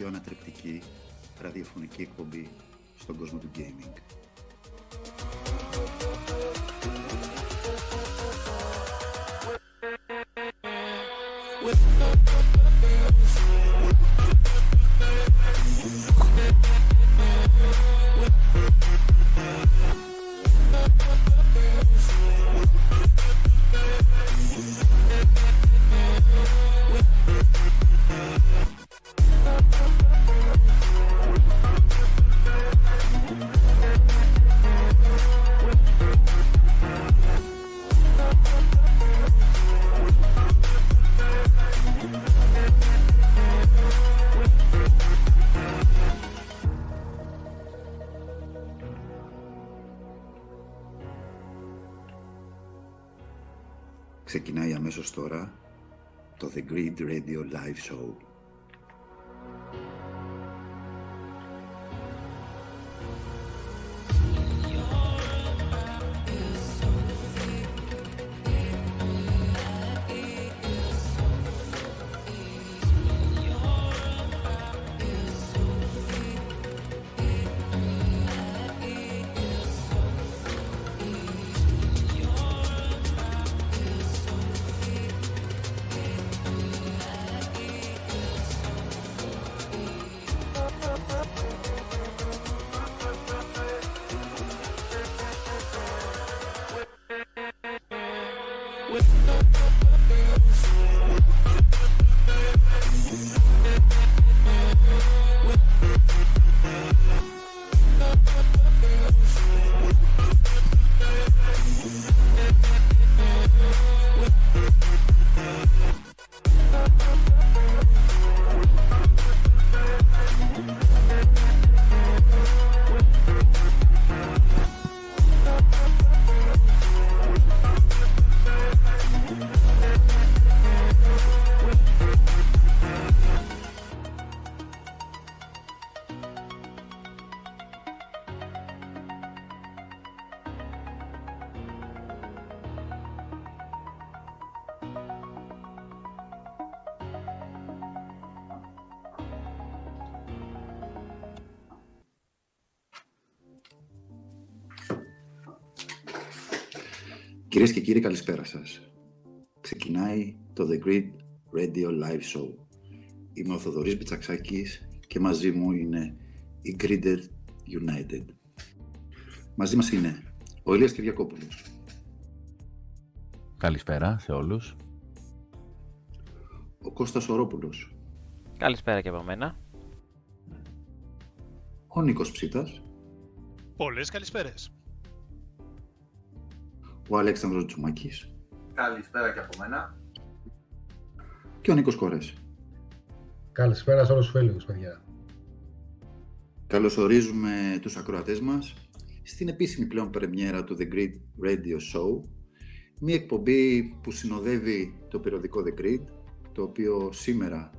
έρχεται η πιο ανατρεπτική ραδιοφωνική εκπομπή στον κόσμο του gaming. Τώρα το The Grid Radio Live Show. Κύριοι, καλησπέρα σας. Ξεκινάει το The Grid Radio Live Show. Είμαι ο Θοδωρής Μπιτσαξάκης και μαζί μου είναι η Grided United. Μαζί μας είναι ο Ηλίας Κυριακόπουλος. Καλησπέρα σε όλους. Ο Κώστας Ορόπουλος. Καλησπέρα και από μένα. Ο Νίκος Ψήτας. Πολλές καλησπέρες. Ο Αλέξανδρος Τσουμάκης. Καλησπέρα και από μένα. Και ο Νίκος Κορές. Καλησπέρα σε όλους τους φίλους, παιδιά. Καλωσορίζουμε τους ακροατές μας στην επίσημη πλέον πρεμιέρα του The Grid Radio Show, μια εκπομπή που συνοδεύει το περιοδικό The Grid, το οποίο σήμερα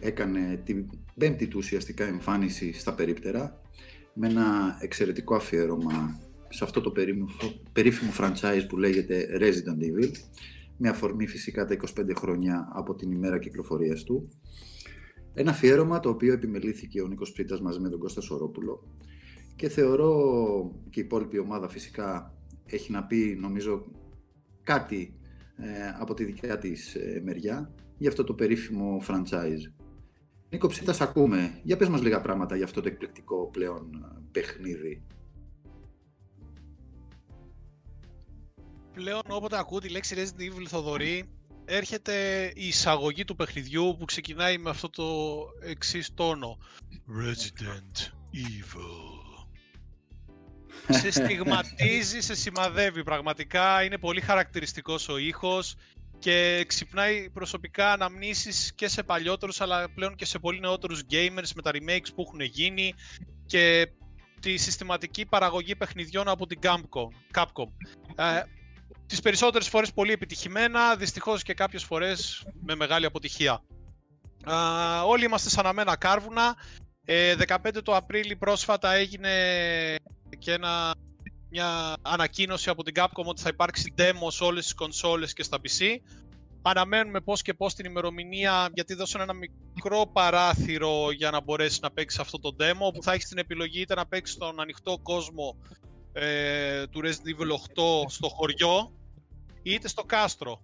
έκανε την πέμπτη του ουσιαστικά εμφάνιση στα περίπτερα, με ένα εξαιρετικό αφιέρωμα σε αυτό το περίφημο franchise που λέγεται Resident Evil, με αφορμή φυσικά τα 25 χρόνια από την ημέρα κυκλοφορίας του. Ένα αφιέρωμα το οποίο επιμελήθηκε ο Νίκος Πρίτας μαζί με τον Κώστα Σορόπουλο και θεωρώ και η υπόλοιπη ομάδα φυσικά έχει να πει νομίζω κάτι ε, από τη δικιά της ε, μεριά για αυτό το περίφημο franchise. Νίκο Ψήτας ακούμε. Για πες μας λίγα πράγματα για αυτό το εκπληκτικό πλέον ε, παιχνίδι. Πλέον όποτε ακούω τη λέξη Resident Evil Θοδωρή, έρχεται η εισαγωγή του παιχνιδιού που ξεκινάει με αυτό το εξής τόνο. Resident Evil. σε στιγματίζει, σε σημαδεύει πραγματικά, είναι πολύ χαρακτηριστικός ο ήχος και ξυπνάει προσωπικά αναμνήσεις και σε παλιότερους αλλά πλέον και σε πολύ νεότερους gamers με τα remakes που έχουν γίνει και τη συστηματική παραγωγή παιχνιδιών από την Capcom. Capcom. Ε, τις περισσότερες φορές πολύ επιτυχημένα, δυστυχώς και κάποιες φορές με μεγάλη αποτυχία. Α, όλοι είμαστε σαν αμένα κάρβουνα. Ε, 15 το Απρίλη πρόσφατα έγινε και ένα, μια ανακοίνωση από την Capcom ότι θα υπάρξει demo σε όλες τις κονσόλες και στα PC. Αναμένουμε πώς και πώς την ημερομηνία, γιατί δώσαν ένα μικρό παράθυρο για να μπορέσει να παίξει αυτό το demo, που θα έχεις την επιλογή είτε να παίξεις στον ανοιχτό κόσμο ε, του Resident Evil 8 στο χωριό, είτε στο κάστρο.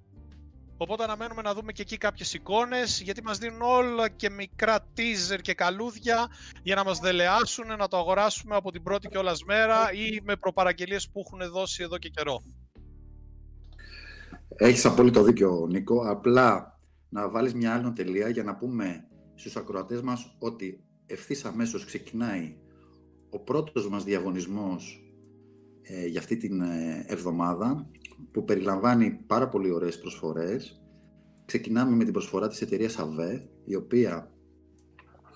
Οπότε αναμένουμε να δούμε και εκεί κάποιες εικόνες, γιατί μας δίνουν όλα και μικρά teaser και καλούδια για να μας δελεάσουν, να το αγοράσουμε από την πρώτη και όλας μέρα ή με προπαραγγελίες που έχουν δώσει εδώ και καιρό. Έχεις απόλυτο δίκιο, Νίκο. Απλά να βάλεις μια άλλη τελεία για να πούμε στους ακροατές μας ότι ευθύς αμέσως ξεκινάει ο πρώτος μας διαγωνισμός ε, για αυτή την ε, εβδομάδα που περιλαμβάνει πάρα πολύ ωραίες προσφορές. Ξεκινάμε με την προσφορά της εταιρείας AVE, η οποία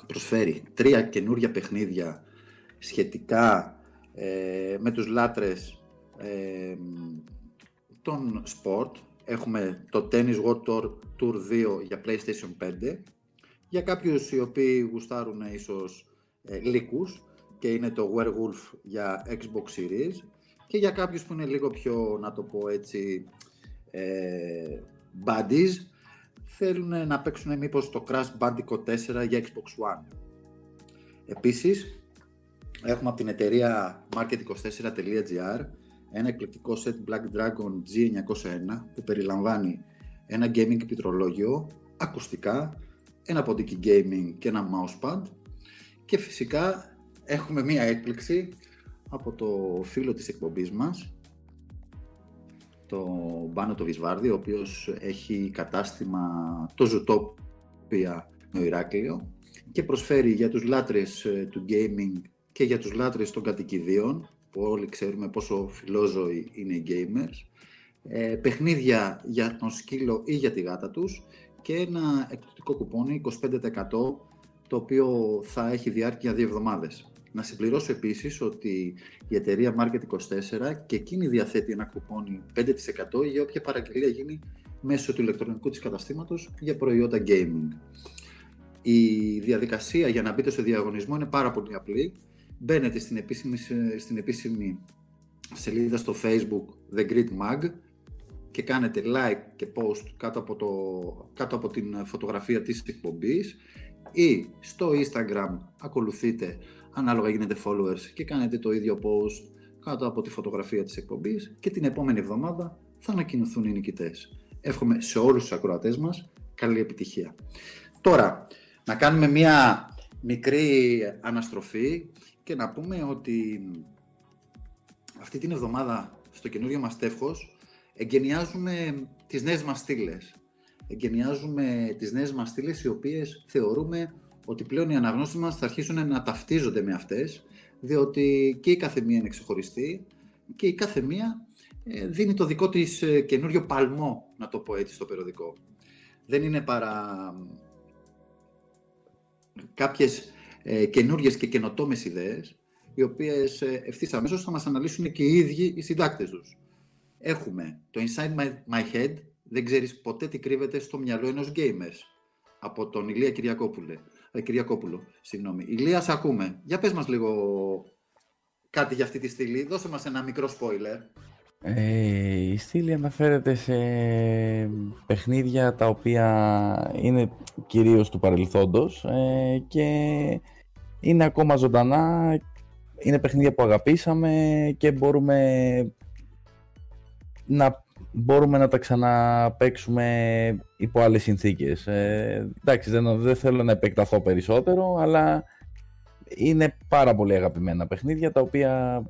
προσφέρει τρία καινούργια παιχνίδια σχετικά ε, με τους λάτρες ε, των sport. Έχουμε το Tennis World Tour, Tour 2 για PlayStation 5. Για κάποιους οι οποίοι γουστάρουν ίσως ε, λύκους και είναι το Werewolf για Xbox Series και για κάποιους που είναι λίγο πιο, να το πω έτσι, ε, buddies, θέλουν να παίξουν μήπως το Crash Bandicoot 4 για Xbox One. Επίσης, έχουμε από την εταιρεία market24.gr ένα εκπληκτικό set Black Dragon G901 που περιλαμβάνει ένα gaming πληκτρολόγιο, ακουστικά, ένα ποντίκι gaming και ένα mousepad και φυσικά έχουμε μία έκπληξη από το φίλο της εκπομπής μας, το Μπάνο το Βυσβάρδη, ο οποίος έχει κατάστημα το Zootopia με Ηράκλειο και προσφέρει για τους λάτρες ε, του gaming και για τους λάτρες των κατοικιδίων, που όλοι ξέρουμε πόσο φιλόζωοι είναι οι gamers, ε, παιχνίδια για τον σκύλο ή για τη γάτα τους και ένα εκπτωτικό κουπόνι 25% το οποίο θα έχει διάρκεια δύο εβδομάδες. Να συμπληρώσω επίσης ότι η εταιρεία Market24 και εκείνη διαθέτει ένα κουπόνι 5% για όποια παραγγελία γίνει μέσω του ηλεκτρονικού της καταστήματος για προϊόντα gaming. Η διαδικασία για να μπείτε στο διαγωνισμό είναι πάρα πολύ απλή. Μπαίνετε στην επίσημη, στην επίσημη σελίδα στο facebook The Grid Mag και κάνετε like και post κάτω από, το, κάτω από την φωτογραφία της εκπομπής ή στο Instagram ακολουθείτε ανάλογα γίνετε followers και κάνετε το ίδιο post κάτω από τη φωτογραφία της εκπομπής και την επόμενη εβδομάδα θα ανακοινωθούν οι νικητές. Εύχομαι σε όλους τους ακροατές μας καλή επιτυχία. Τώρα, να κάνουμε μια μικρή αναστροφή και να πούμε ότι αυτή την εβδομάδα στο καινούριο μας τεύχος εγκαινιάζουμε τις νέες μας στήλες. Εγκαινιάζουμε τις νέες μας στήλες οι οποίες θεωρούμε ότι πλέον οι αναγνώσεις μας θα αρχίσουν να ταυτίζονται με αυτές, διότι και η κάθε μία είναι ξεχωριστή και η κάθε μία ε, δίνει το δικό της ε, καινούριο παλμό, να το πω έτσι, στο περιοδικό. Δεν είναι παρά κάποιες ε, καινούριες και καινοτόμες ιδέες, οι οποίες ευθύς αμέσως θα μας αναλύσουν και οι ίδιοι οι συντάκτες τους. Έχουμε το Inside My Head, δεν ξέρεις ποτέ τι κρύβεται στο μυαλό ενός gamers, από τον Ηλία Κυριακόπουλε. Ε, Κυριακόπουλο, συγγνώμη. Ηλία, σε ακούμε. Για πες μας λίγο κάτι για αυτή τη στήλη. Δώσε μας ένα μικρό spoiler. Ε, η στήλη αναφέρεται σε παιχνίδια τα οποία είναι κυρίως του παρελθόντος ε, και είναι ακόμα ζωντανά, είναι παιχνίδια που αγαπήσαμε και μπορούμε να μπορούμε να τα ξαναπαίξουμε υπό άλλες συνθήκες. Ε, εντάξει, δεν, δεν θέλω να επεκταθώ περισσότερο, αλλά είναι πάρα πολύ αγαπημένα παιχνίδια, τα οποία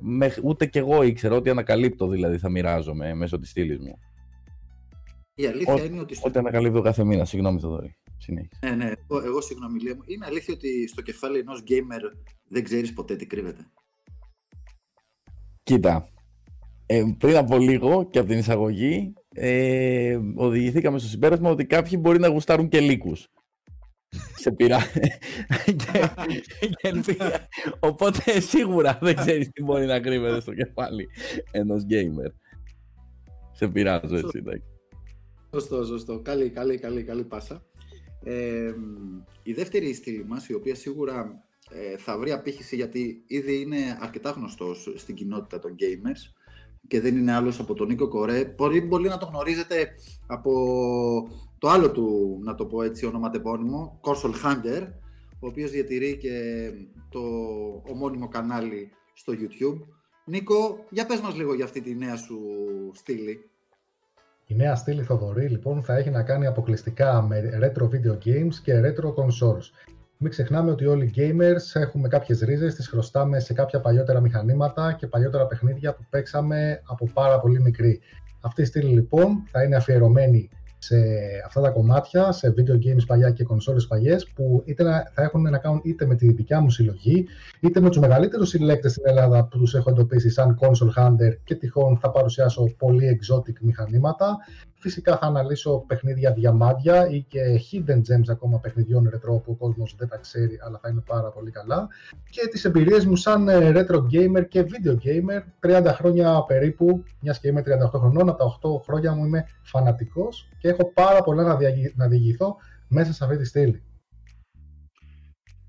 ούτε κι εγώ ήξερα ότι ανακαλύπτω δηλαδή θα μοιράζομαι μέσω της στήλης μου. Η αλήθεια είναι ότι... Στο... Ό,τι ανακαλύπτω κάθε μήνα, συγγνώμη Θοδωρή. Συνέχισε. Ναι, ναι, εγώ, εγώ συγγνώμη μου. Είναι αλήθεια ότι στο κεφάλι ενός gamer δεν ξέρεις ποτέ τι κρύβεται. Κοίτα, ε, πριν από λίγο και από την εισαγωγή ε, οδηγηθήκαμε στο συμπέρασμα ότι κάποιοι μπορεί να γουστάρουν και λύκους. Σε πειρά. Οπότε σίγουρα δεν ξέρεις τι μπορεί να κρύβεται στο κεφάλι ενός gamer. Σε πειράζω έτσι, εντάξει. Σωστό, σωστό. Καλή, καλή, καλή, καλή πάσα. Ε, η δεύτερη στήλη μας, η οποία σίγουρα ε, θα βρει απήχηση γιατί ήδη είναι αρκετά γνωστός στην κοινότητα των gamers, και δεν είναι άλλος από τον Νίκο Κορέ. Πολύ, πολύ να το γνωρίζετε από το άλλο του, να το πω έτσι, ονοματεπώνυμο, Κόρσολ Hunter, ο οποίος διατηρεί και το ομώνυμο κανάλι στο YouTube. Νίκο, για πες μας λίγο για αυτή τη νέα σου στήλη. Η νέα στήλη Θοδωρή λοιπόν θα έχει να κάνει αποκλειστικά με retro video games και retro consoles. Μην ξεχνάμε ότι όλοι οι gamers έχουμε κάποιες ρίζες, τις χρωστάμε σε κάποια παλιότερα μηχανήματα και παλιότερα παιχνίδια που παίξαμε από πάρα πολύ μικρή. Αυτή η στήλη λοιπόν θα είναι αφιερωμένη σε αυτά τα κομμάτια, σε video games παλιά και κονσόλες παλιές, που είτε θα έχουν να κάνουν είτε με τη δικιά μου συλλογή, είτε με τους μεγαλύτερους συλλέκτες στην Ελλάδα που τους έχω εντοπίσει σαν console hunter και τυχόν θα παρουσιάσω πολύ exotic μηχανήματα. Φυσικά θα αναλύσω παιχνίδια διαμάντια ή και hidden gems ακόμα παιχνιδιών retro που ο κόσμος δεν τα ξέρει αλλά θα είναι πάρα πολύ καλά και τις εμπειρίες μου σαν ε, retro gamer και video gamer 30 χρόνια περίπου, μιας και είμαι 38 χρονών, από τα 8 χρόνια μου είμαι φανατικός και έχω πάρα πολλά να, να διηγηθώ μέσα σε αυτή τη στήλη.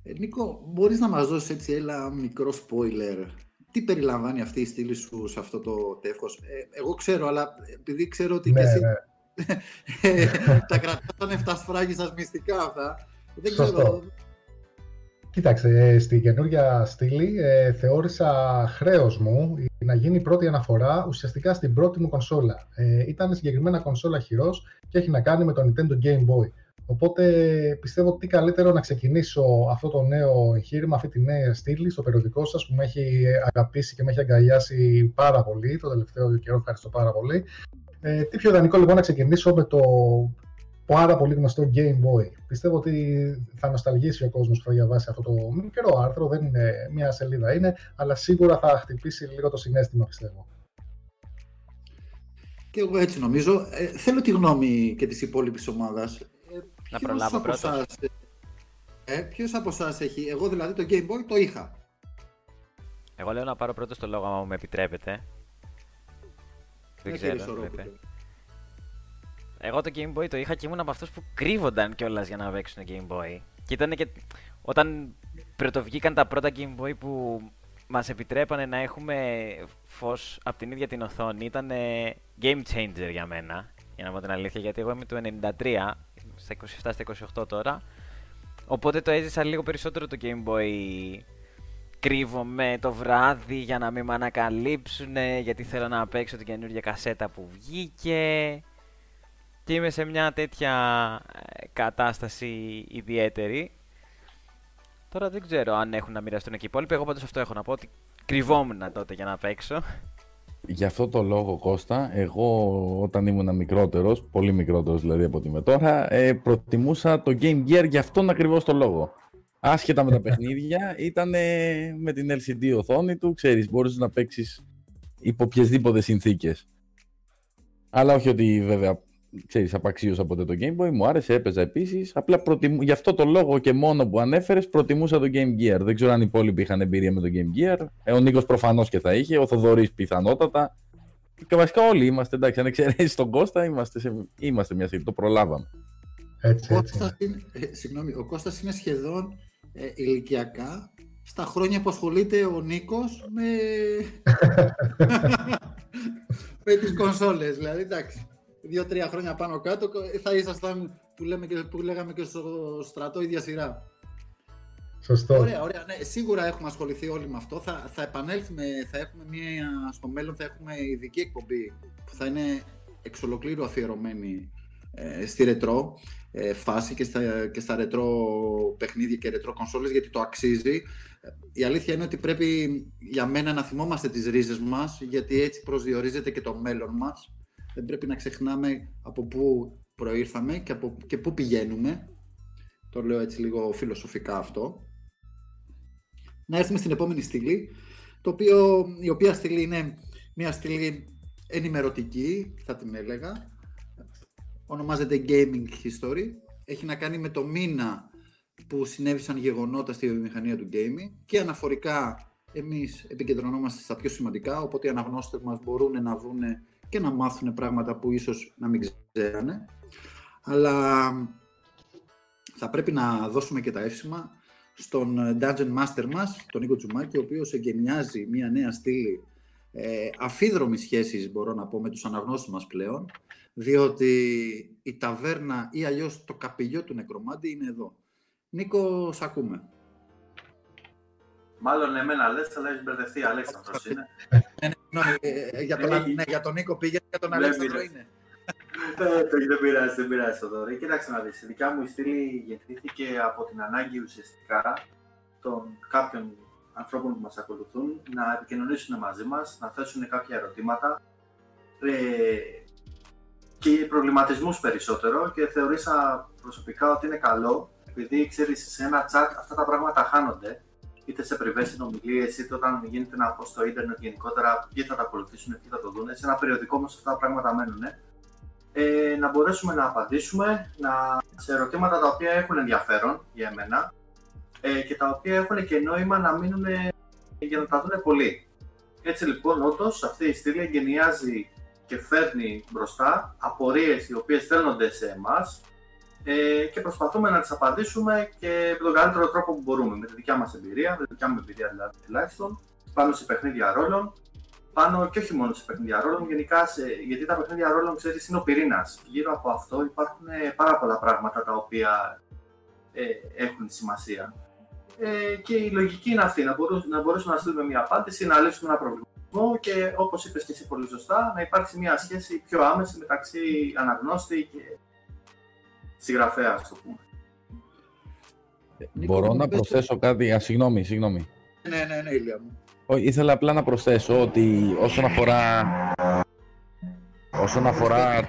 Ε, Νίκο, μπορείς να μας δώσεις έτσι ένα μικρό spoiler τι περιλαμβάνει αυτή η στήλη σου σε αυτό το τεύχος; Ε, εγώ ξέρω, αλλά επειδή ξέρω ότι ναι, και εσύ ναι. τα κρατάνε 7 σφράγισας μυστικά αυτά, δεν Σωστό. ξέρω. Κοίταξε, στη καινούργια στήλη ε, θεώρησα χρέος μου να γίνει η πρώτη αναφορά ουσιαστικά στην πρώτη μου κονσόλα. Ε, ήταν συγκεκριμένα κονσόλα χειρός και έχει να κάνει με το Nintendo Game Boy. Οπότε πιστεύω ότι τι καλύτερο να ξεκινήσω αυτό το νέο εγχείρημα, αυτή τη νέα στήλη στο περιοδικό σας που με έχει αγαπήσει και με έχει αγκαλιάσει πάρα πολύ το τελευταίο καιρό. Ευχαριστώ πάρα πολύ. Ε, τι πιο ιδανικό λοιπόν να ξεκινήσω με το πάρα πολύ γνωστό Game Boy. Πιστεύω ότι θα νοσταλγήσει ο κόσμος που θα διαβάσει αυτό το μικρό άρθρο, δεν είναι μια σελίδα είναι, αλλά σίγουρα θα χτυπήσει λίγο το συνέστημα πιστεύω. Και εγώ έτσι νομίζω. Ε, θέλω τη γνώμη και της υπόλοιπης ομάδας. Ε, Να ποιος προλάβω από πρώτος. εσάς, ε, ποιος από εσάς έχει, εγώ δηλαδή το Game Boy το είχα. Εγώ λέω να πάρω πρώτος το λόγο, άμα μου επιτρέπετε. Δεν Ναι, κύριε ξέρω, Σορόπουλε. βέβαια. Εγώ το Game Boy το είχα και ήμουν από αυτούς που κρύβονταν κιόλας για να παίξουν Game Boy. Και ήταν και όταν πρωτοβγήκαν τα πρώτα Game Boy που μας επιτρέπανε να έχουμε φως από την ίδια την οθόνη, ήταν game changer για μένα. Για να πω την αλήθεια, γιατί εγώ είμαι του 93, στα 27, στα 28 τώρα. Οπότε το έζησα λίγο περισσότερο το Game Boy κρύβομαι το βράδυ για να μην με ανακαλύψουν γιατί θέλω να παίξω την καινούργια κασέτα που βγήκε και είμαι σε μια τέτοια ε, κατάσταση ιδιαίτερη. Τώρα δεν ξέρω αν έχουν να μοιραστούν και οι υπόλοιποι. Εγώ πάντως αυτό έχω να πω ότι κρυβόμουν τότε για να παίξω. Γι' αυτό το λόγο, Κώστα, εγώ όταν ήμουν μικρότερος, πολύ μικρότερος δηλαδή από ότι είμαι τώρα, ε, προτιμούσα το Game Gear για αυτόν ακριβώς το λόγο. Άσχετα με τα παιχνίδια, ήταν με την LCD οθόνη του, ξέρεις, μπορείς να παίξεις υπό οποιασδήποτε συνθήκες. Αλλά όχι ότι βέβαια, ξέρεις, απαξίωσα ποτέ το Game Boy, μου άρεσε, έπαιζα επίσης. Απλά προτιμού... γι' αυτό το λόγο και μόνο που ανέφερες, προτιμούσα το Game Gear. Δεν ξέρω αν οι υπόλοιποι είχαν εμπειρία με το Game Gear. Ε, ο Νίκος προφανώς και θα είχε, ο Θοδωρής πιθανότατα. Και βασικά όλοι είμαστε, εντάξει, αν εξαιρέσεις τον Κώστα, είμαστε, σε... είμαστε μια στιγμή, το προλάβαμε. Έτσι, Ο έτσι. Κώστας είναι, ε, συγγνώμη, ο Κώστας είναι σχεδόν ε, ηλικιακά στα χρόνια που ασχολείται ο Νίκος με, με τις κονσόλες. Δηλαδή, εντάξει, δύο-τρία χρόνια πάνω κάτω ε, θα ήσασταν που, λέμε και, που λέγαμε και στο στρατό ίδια σειρά. Σωστό. Ωραία, ωραία. Ναι, σίγουρα έχουμε ασχοληθεί όλοι με αυτό. Θα, θα επανέλθουμε, θα έχουμε μια, στο μέλλον θα έχουμε ειδική εκπομπή που θα είναι εξ ολοκλήρου αφιερωμένη ε, στη ρετρό ε, φάση και στα, και στα ρετρό παιχνίδια και ρετρό κονσόλες γιατί το αξίζει. Ε, Η αλήθεια είναι ότι πρέπει για μένα να θυμόμαστε τις ρίζες μας γιατί έτσι προσδιορίζεται και το μέλλον μας. Δεν πρέπει να ξεχνάμε από πού προήρθαμε και, από, και πού πηγαίνουμε. Το λέω έτσι λίγο φιλοσοφικά αυτό να έρθουμε στην επόμενη στήλη, το οποίο, η οποία στήλη είναι μια στήλη ενημερωτική, θα την έλεγα. Ονομάζεται Gaming History. Έχει να κάνει με το μήνα που συνέβησαν γεγονότα στη βιομηχανία του gaming και αναφορικά εμείς επικεντρωνόμαστε στα πιο σημαντικά, οπότε οι αναγνώστες μας μπορούν να δούνε και να μάθουν πράγματα που ίσως να μην ξέρανε. Αλλά θα πρέπει να δώσουμε και τα εύσημα στον Dungeon Master μας, τον Νίκο Τσουμάκη, ο οποίος εγκαινιάζει μια νέα στήλη ε, αφίδρομη σχέση, μπορώ να πω, με τους αναγνώστες μας πλέον, διότι η ταβέρνα ή αλλιώς το καπηλιό του νεκρομάντη είναι εδώ. Νίκο, σ' ακούμε. Μάλλον εμένα λες, αλλά έχεις μπερδευτεί. Αλέξανδρος είναι. Ε, ναι, ε, ε, για, τον, ναι, για τον Νίκο πήγε, για τον Αλέξανδρο είναι. Ε, δεν πειράζει, δεν πειράζει το δωρή. Κοίταξε να δεις, η δικιά μου η στήλη γεννήθηκε από την ανάγκη ουσιαστικά των κάποιων ανθρώπων που μας ακολουθούν να επικοινωνήσουν μαζί μας, να θέσουν κάποια ερωτήματα ε, και προβληματισμούς περισσότερο και θεωρήσα προσωπικά ότι είναι καλό επειδή ξέρεις σε ένα chat αυτά τα πράγματα χάνονται είτε σε πριβέ συνομιλίες, είτε όταν γίνεται ένα post στο ίντερνετ γενικότερα, ποιοι θα τα ακολουθήσουν, ποιοι θα το δουν. Σε ένα περιοδικό όμως αυτά τα πράγματα μένουν. Ε, να μπορέσουμε να απαντήσουμε να, σε ερωτήματα τα οποία έχουν ενδιαφέρον για εμένα ε, και τα οποία έχουν και νόημα να μείνουν για να τα δουν πολλοί. Έτσι λοιπόν, όντως αυτή η στήλη εγκαινιάζει και φέρνει μπροστά απορίες οι οποίες στέλνονται σε εμάς ε, και προσπαθούμε να τις απαντήσουμε και με τον καλύτερο τρόπο που μπορούμε, με τη δικιά μας εμπειρία, με τη δικιά μου εμπειρία δηλαδή τουλάχιστον, πάνω σε παιχνίδια ρόλων, πάνω και όχι μόνο σε παιχνίδια ρόλων, γενικά σε, γιατί τα παιχνίδια ρόλων, ξέρεις, είναι ο πυρήνας. Γύρω από αυτό υπάρχουν ε, πάρα πολλά πράγματα τα οποία ε, έχουν σημασία. Ε, και η λογική είναι αυτή, να μπορούμε να, μπορέσουμε να στείλουμε μια απάντηση, να λύσουμε ένα προβληματισμό και όπως είπες και εσύ πολύ σωστά, να υπάρξει μια σχέση πιο άμεση μεταξύ αναγνώστη και συγγραφέας, ας το πούμε. Μπορώ να προσθέσω κάτι, α, συγγνώμη, συγγνώμη. Ναι, ναι, ναι, Ηλία μου. Ήθελα απλά να προσθέσω ότι όσον αφορά... Όσον αφορά...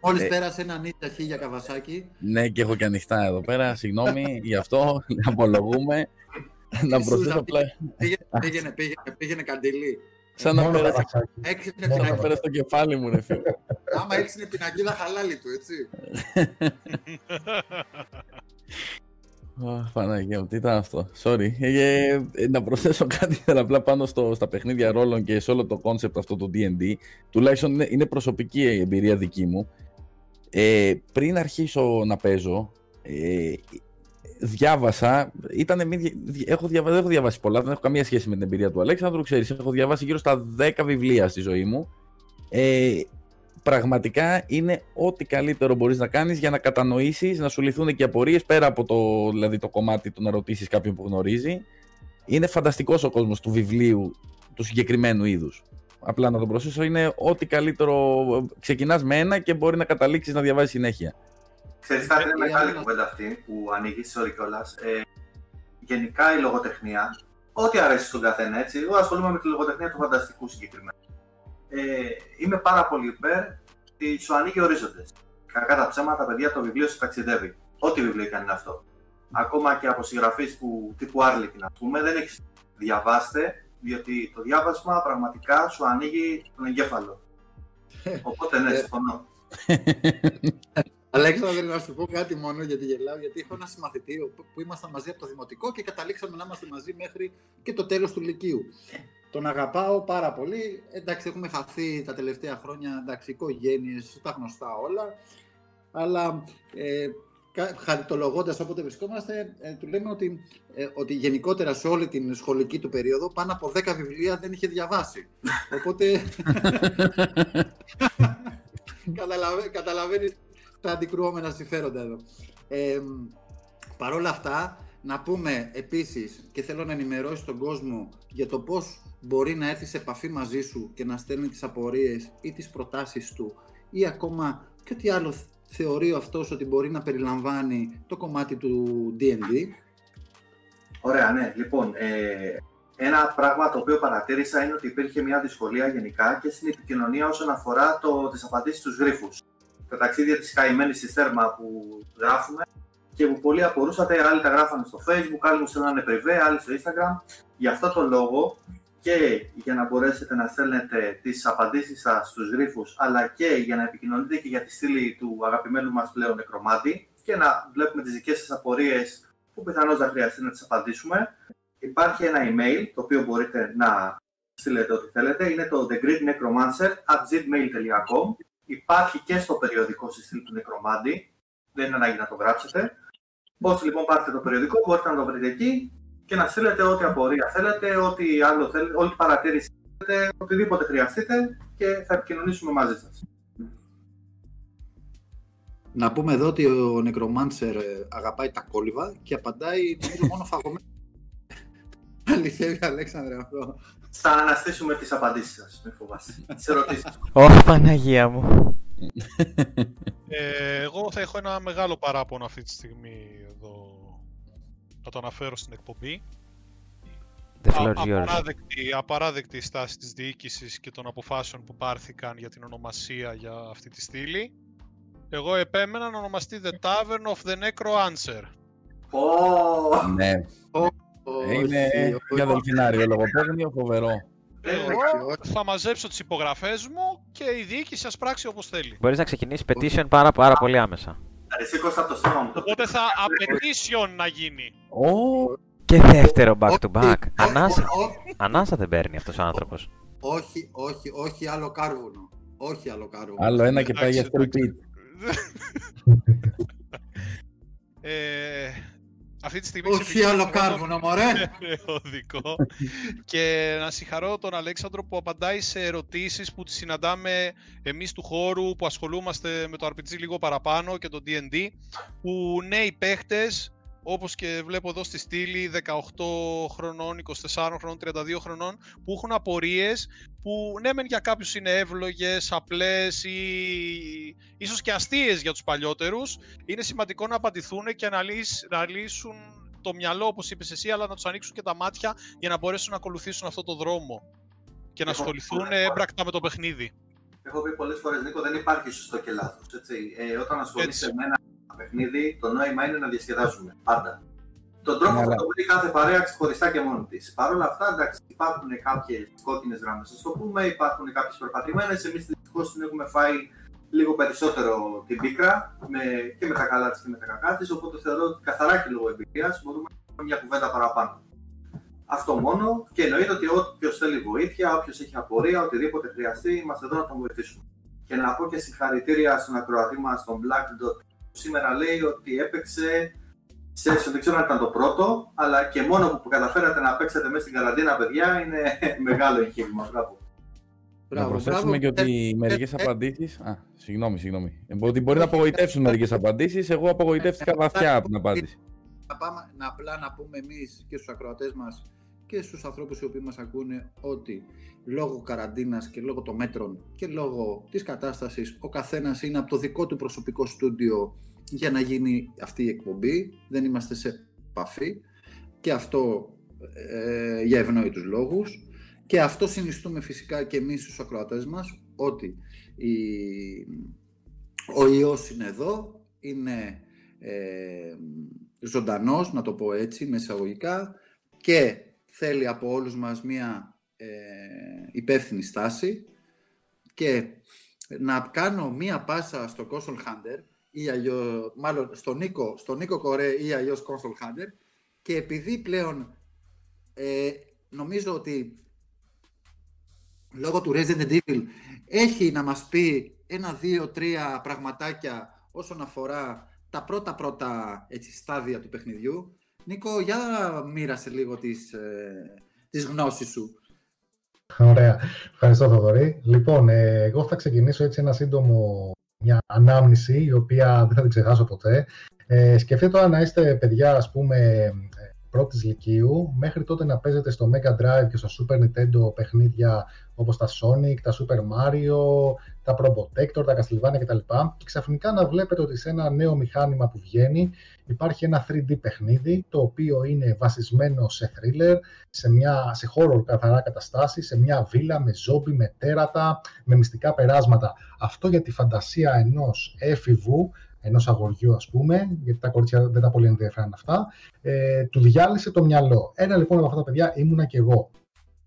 Μόλις ε, πέρασε ένα νύχτα για καβασάκι. Ναι, και έχω και ανοιχτά εδώ πέρα. Συγγνώμη γι' αυτό. Απολογούμε. να προσθέσω απλά. Πήγαινε, πήγαινε, πήγαινε καντιλή. Σαν να πέρασε. Έξυπνε πέρασε το κεφάλι μου, ρε φίλε. Άμα έξυπνε πινακίδα χαλάλι του, έτσι. Παναγία μου, τι ήταν αυτό; Sorry. Ε, ε, να προσθέσω κάτι απλά πάνω στο, στα παιχνίδια ρόλων και σε όλο το κόνσεπτ αυτό το D&D. Τουλάχιστον είναι, είναι προσωπική η εμπειρία δική μου. Ε, πριν αρχίσω να παίζω, ε, διάβασα, ήταν, έχω, διαβάσει, έχω διαβάσει πολλά, δεν έχω καμία σχέση με την εμπειρία του Αλέξανδρου, ξέρεις, έχω διαβάσει γύρω στα 10 βιβλία στη ζωή μου. Ε, πραγματικά είναι ό,τι καλύτερο μπορείς να κάνεις για να κατανοήσεις, να σου λυθούν και απορίες πέρα από το, δηλαδή, το κομμάτι του να ρωτήσεις κάποιον που γνωρίζει. Είναι φανταστικός ο κόσμος του βιβλίου του συγκεκριμένου είδους. Απλά να το προσθέσω, είναι ό,τι καλύτερο. Ξεκινάς με ένα και μπορεί να καταλήξεις να διαβάζεις συνέχεια. Ξέρεις κάτι, είναι μεγάλη κουβέντα αυτή που ανοίγει, sorry κιόλας. Ε, γενικά η λογοτεχνία, ό,τι αρέσει στον καθένα, έτσι. Εγώ ασχολούμαι με τη λογοτεχνία του φανταστικού συγκεκριμένα ε, είμαι πάρα πολύ υπέρ ότι σου ανοίγει ορίζοντες. Κακά τα ψέματα, παιδιά, το βιβλίο σου ταξιδεύει. Ό,τι βιβλίο και είναι αυτό. Ακόμα και από συγγραφείς που τύπου Άρλικιν, α πούμε, δεν έχεις διαβάστε, διότι το διάβασμα πραγματικά σου ανοίγει τον εγκέφαλο. Οπότε ναι, συμφωνώ. Αλέξανδρε, να σου πω κάτι μόνο γιατί γελάω, γιατί έχω ένα συμμαθητή που ήμασταν μαζί από το δημοτικό και καταλήξαμε να είμαστε μαζί μέχρι και το τέλος του Λυκείου. Τον αγαπάω πάρα πολύ. Εντάξει, έχουμε χαθεί τα τελευταία χρόνια, εντάξει, οικογένειες, τα γνωστά όλα. Αλλά ε, χαριτολογώντας όποτε βρισκόμαστε, ε, του λέμε ότι, ε, ότι γενικότερα σε όλη την σχολική του περίοδο πάνω από 10 βιβλία δεν είχε διαβάσει. Οπότε καταλαβαίνεις τα αντικρουόμενα συμφέροντα εδώ. Ε, Παρ' όλα αυτά, να πούμε επίσης και θέλω να ενημερώσει τον κόσμο για το πώς μπορεί να έρθει σε επαφή μαζί σου και να στέλνει τις απορίες ή τις προτάσεις του ή ακόμα και ό,τι άλλο θεωρεί αυτός ότι μπορεί να περιλαμβάνει το κομμάτι του D&D. Ωραία, ναι. Λοιπόν, ε, ένα πράγμα το οποίο παρατήρησα είναι ότι υπήρχε μια δυσκολία γενικά και στην επικοινωνία όσον αφορά το, τις απαντήσεις στους γρίφους. Τα ταξίδια της καημένης στη θέρμα που γράφουμε και που πολλοί απορούσατε, άλλοι τα γράφανε στο facebook, άλλοι μου στέλνανε πριβέ, άλλοι στο instagram. Γι' αυτό το λόγο και για να μπορέσετε να στέλνετε τις απαντήσεις σας στους γρίφους, αλλά και για να επικοινωνείτε και για τη στήλη του αγαπημένου μας πλέον νεκρομάτι και να βλέπουμε τις δικές σας απορίες που πιθανώς θα χρειαστεί να τις απαντήσουμε. Υπάρχει ένα email το οποίο μπορείτε να στείλετε ό,τι θέλετε. Είναι το thegreatnecromancer.gmail.com Υπάρχει και στο περιοδικό στη στήλη του νεκρομάντη. Δεν είναι ανάγκη να το γράψετε. Όσοι λοιπόν πάρετε το περιοδικό μπορείτε να το βρείτε εκεί και να στείλετε ό,τι απορία θέλετε, ό,τι άλλο θέλετε, όλη παρατήρηση θέλετε οτιδήποτε χρειαστείτε και θα επικοινωνήσουμε μαζί σας. Να πούμε εδώ ότι ο Necromancer ε, αγαπάει τα κόλληβα και απαντάει νομίζω μόνο φαγωμένο. Αληθεύει, Αλέξανδρε, αυτό. Θα αναστήσουμε τις απαντήσεις σας, μην φοβάστε. Τις ερωτήσεις. Ω, Παναγία μου. Ε, εγώ θα έχω ένα μεγάλο παράπονο αυτή τη στιγμή εδώ. Να το αναφέρω στην εκπομπή. The floor is yours. Απαράδεκτη, απαράδεκτη η στάση της διοίκησης και των αποφάσεων που πάρθηκαν για την ονομασία για αυτή τη στήλη. Εγώ επέμενα να ονομαστεί The Tavern of the Necroancer. Ω, Ναι, είναι όχι, για δελφινάριο λογοπαίγνιο, φοβερό. Εγώ όχι. θα μαζέψω τις υπογραφές μου και η διοίκηση ας πράξει όπως θέλει. Μπορείς να ξεκινήσεις petition πάρα, πάρα πολύ άμεσα. εσύ Κώστα από το στόμα μου. το Οπότε θα απαιτήσεων να γίνει. Ω, Και δεύτερο back to Όχι, back. όχι, Ανάσα. όχι, Ανάσα δεν παίρνει αυτός ο άνθρωπος. Όχι, όχι, όχι άλλο κάρβουνο. Όχι άλλο κάρβουνο. άλλο ένα και πάει για Εντάξει, full pit. Ε, αυτή τη στιγμή Όχι ξεπηγαίνω άλλο εγώ τον κάρβουνο, μωρέ. περιοδικό και να συγχαρώ τον Αλέξανδρο που απαντάει σε ερωτήσεις που τις συναντάμε εμείς του χώρου που ασχολούμαστε με το RPG λίγο παραπάνω και το D&D που νέοι παίχτες όπως και βλέπω εδώ στη στήλη 18 χρονών, 24 χρονών, 32 χρονών που έχουν απορίες που ναι μεν για κάποιους είναι εύλογες, απλές ή ίσως και αστείες για τους παλιότερους είναι σημαντικό να απαντηθούν και να, λύσ- να λύσουν το μυαλό όπως είπες εσύ αλλά να τους ανοίξουν και τα μάτια για να μπορέσουν να ακολουθήσουν αυτό το δρόμο και να Εγώ- ασχοληθούν έμπρακτα με το παιχνίδι. Έχω πει πολλές φορές, Νίκο, δεν υπάρχει σωστό και λάθος. Ε, όταν ασχολείσαι Έτσι. με ένα παιχνίδι, το νόημα είναι να διασκεδάσουμε. Πάντα. Τον τρόπο Ναι, θα αλλά- το βρει κάθε παρέα ξεχωριστά και μόνη της. Παρ' όλα αυτά, εντάξει, υπάρχουν κάποιες κόκκινες γραμμέ, ας το πούμε, υπάρχουν κάποιες περπατημένε. Εμείς δυστυχώς την έχουμε φάει λίγο περισσότερο την πίκρα με, και με τα καλά της και με τα κακά της. Οπότε θεωρώ ότι καθαρά και λόγω εμπειρίας μπορούμε να πούμε μια κουβέντα παραπάνω. Αυτό μόνο και εννοείται ότι όποιος θέλει βοήθεια, όποιος έχει απορία, οτιδήποτε χρειαστεί, είμαστε εδώ να τον βοηθήσουμε. Και να πω και συγχαρητήρια στον ακροατή μας, τον Black Dot, που σήμερα λέει ότι έπαιξε session, δεν ξέρω αν ήταν το πρώτο, αλλά και μόνο που καταφέρατε να παίξετε μέσα στην καραντίνα, παιδιά, είναι μεγάλο εγχείρημα. Μπράβο. Να προσθέσουμε και ότι μερικές Ε, ε, απαντήσει. Α, συγγνώμη, συγγνώμη. Ε, Ότι μπορεί να απογοητεύσουν μερικές απαντήσεις. Εγώ απογοητεύτηκα βαθιά από την απάντηση. να πάμε να απλά να πούμε εμείς και στους ακροατές μας και στους ανθρώπους οι οποίοι μας ακούνε ότι λόγω καραντίνας και λόγω των μέτρων και λόγω της κατάστασης ο καθένας είναι από το δικό του προσωπικό στούντιο για να γίνει αυτή η εκπομπή. Δεν είμαστε σε επαφή και αυτό ε, για ευνόητους λόγους και αυτό συνιστούμε φυσικά και εμείς στους ακροατές μας ότι η, ο ιός είναι εδώ, είναι ε, ζωντανός, να το πω έτσι, με εισαγωγικά, και θέλει από όλους μας μία ε, υπεύθυνη στάση και να κάνω μία πάσα στο Console Hunter ή αλλιώς, μάλλον στο Νίκο, στο Νίκο Κορέ ή αλλιώς Console Hunter και επειδή πλέον ε, νομίζω ότι λόγω του Resident Evil έχει να μας πει ένα, δύο, τρία πραγματάκια όσον αφορά τα πρώτα πρώτα έτσι, στάδια του παιχνιδιού. Νίκο, για μοίρασε λίγο τις, ε, τις γνώσεις σου. Ωραία. Ευχαριστώ, Θοδωρή. Λοιπόν, ε, εγώ θα ξεκινήσω έτσι ένα σύντομο, μια ανάμνηση, η οποία δεν θα την ξεχάσω ποτέ. Ε, σκεφτείτε τώρα να είστε παιδιά, ας πούμε, ε, πρώτης λυκείου, μέχρι τότε να παίζετε στο Mega Drive και στο Super Nintendo παιχνίδια όπως τα Sonic, τα Super Mario, τα Pro Protector, τα Castlevania κτλ. Και ξαφνικά να βλέπετε ότι σε ένα νέο μηχάνημα που βγαίνει υπάρχει ένα 3D παιχνίδι, το οποίο είναι βασισμένο σε thriller, σε, μια, σε horror καθαρά καταστάση, σε μια βίλα με ζόμπι, με τέρατα, με μυστικά περάσματα. Αυτό για τη φαντασία ενός έφηβου, ενός αγοριού, ας πούμε, γιατί τα κορίτσια δεν τα πολύ ενδιαφέραν αυτά, ε, του διάλυσε το μυαλό. Ένα λοιπόν από αυτά τα παιδιά ήμουνα και εγώ.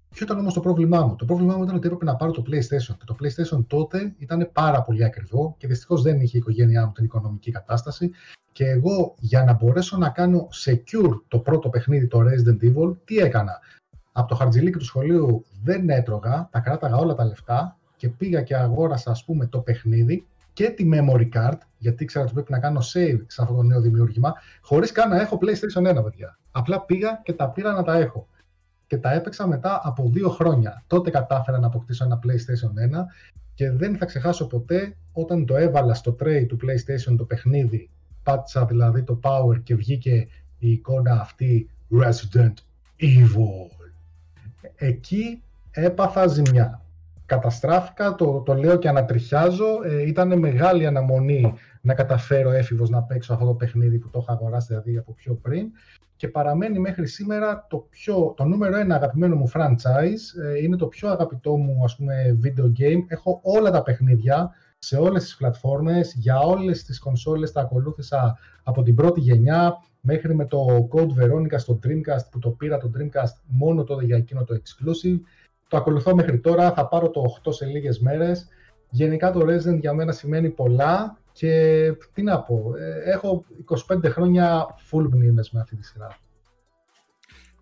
Ποιο ήταν όμως το πρόβλημά μου. Το πρόβλημά μου ήταν ότι έπρεπε να πάρω το PlayStation. Και το PlayStation τότε ήταν πάρα πολύ ακριβό και δυστυχώς δεν είχε η οικογένειά μου την οικονομική κατάσταση. Και εγώ για να μπορέσω να κάνω secure το πρώτο παιχνίδι, το Resident Evil, τι έκανα. Από το χαρτζιλίκι του σχολείου δεν έτρωγα, τα κράταγα όλα τα λεφτά και πήγα και αγόρασα ας πούμε το παιχνίδι και τη memory card, γιατί ήξερα ότι πρέπει να κάνω save σε αυτό το νέο δημιούργημα, χωρίς καν να έχω PlayStation 1, παιδιά. Απλά πήγα και τα πήρα να τα έχω. Και τα έπαιξα μετά από δύο χρόνια. Τότε κατάφερα να αποκτήσω ένα PlayStation 1 και δεν θα ξεχάσω ποτέ όταν το έβαλα στο tray του PlayStation το παιχνίδι, πάτησα δηλαδή το power και βγήκε η εικόνα αυτή Resident Evil. Εκεί έπαθα ζημιά. Καταστράφηκα, το, το λέω και ανατριχιάζω. Ε, ήταν μεγάλη αναμονή να καταφέρω έφηβος να παίξω αυτό το παιχνίδι που το είχα αγοράσει δηλαδή από πιο πριν και παραμένει μέχρι σήμερα το, πιο, το νούμερο ένα αγαπημένο μου franchise. Ε, είναι το πιο αγαπητό μου ας πούμε video game. Έχω όλα τα παιχνίδια σε όλες τις πλατφόρμες, για όλες τις κονσόλες τα ακολούθησα από την πρώτη γενιά μέχρι με το Code Veronica στο Dreamcast που το πήρα το Dreamcast μόνο τότε για εκείνο το exclusive. Το ακολουθώ μέχρι τώρα, θα πάρω το 8 σε λίγες μέρες. Γενικά το Resident για μένα σημαίνει πολλά και τι να πω, ε, έχω 25 χρόνια full μνήμες με αυτή τη σειρά.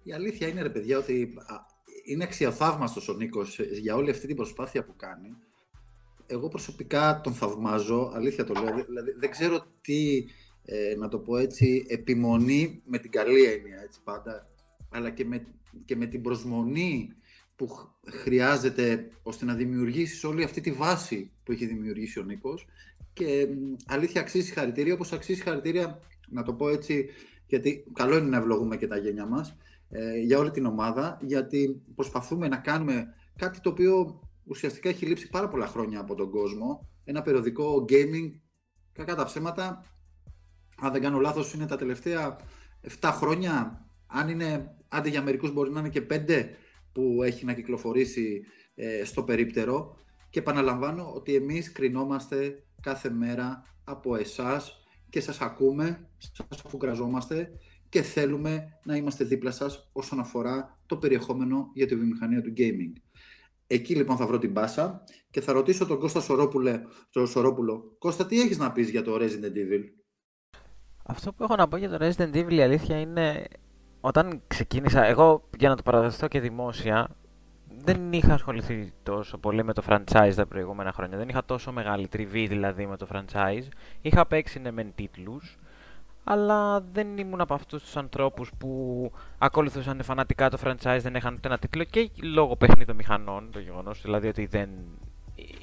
Η αλήθεια είναι ρε παιδιά ότι είναι αξιοθαύμαστος ο Νίκος για όλη αυτή την προσπάθεια που κάνει. Εγώ προσωπικά τον θαυμάζω, αλήθεια το λέω, δηλαδή δεν ξέρω τι, ε, να το πω έτσι, επιμονή με την καλή έννοια έτσι πάντα, αλλά και με, και με την προσμονή που χρειάζεται ώστε να δημιουργήσεις όλη αυτή τη βάση που έχει δημιουργήσει ο Νίκος και αλήθεια αξίζει χαρητήρια, όπως αξίζει χαρητήρια, να το πω έτσι, γιατί καλό είναι να ευλογούμε και τα γένια μας, ε, για όλη την ομάδα, γιατί προσπαθούμε να κάνουμε κάτι το οποίο ουσιαστικά έχει λείψει πάρα πολλά χρόνια από τον κόσμο, ένα περιοδικό gaming, κακά τα ψέματα, αν δεν κάνω λάθος είναι τα τελευταία 7 χρόνια, αν είναι, άντε για μερικούς μπορεί να είναι και 5 που έχει να κυκλοφορήσει ε, στο περίπτερο. Και επαναλαμβάνω ότι εμείς κρινόμαστε κάθε μέρα από εσάς και σας ακούμε, σας αφουγκραζόμαστε και θέλουμε να είμαστε δίπλα σας όσον αφορά το περιεχόμενο για τη βιομηχανία του gaming. Εκεί λοιπόν θα βρω την πάσα και θα ρωτήσω τον Κώστα Σορόπουλε, το Σορόπουλο. Κώστα, τι έχεις να πεις για το Resident Evil? Αυτό που έχω να πω για το Resident Evil η αλήθεια είναι όταν ξεκίνησα, εγώ για να το παραδεχτώ και δημόσια, δεν είχα ασχοληθεί τόσο πολύ με το franchise τα προηγούμενα χρόνια. Δεν είχα τόσο μεγάλη τριβή δηλαδή με το franchise. Είχα παίξει ναι μεν τίτλους, αλλά δεν ήμουν από αυτούς τους ανθρώπους που ακολουθούσαν φανατικά το franchise, δεν είχαν ούτε ένα τίτλο και λόγω παιχνίδων μηχανών, το γεγονός δηλαδή ότι δεν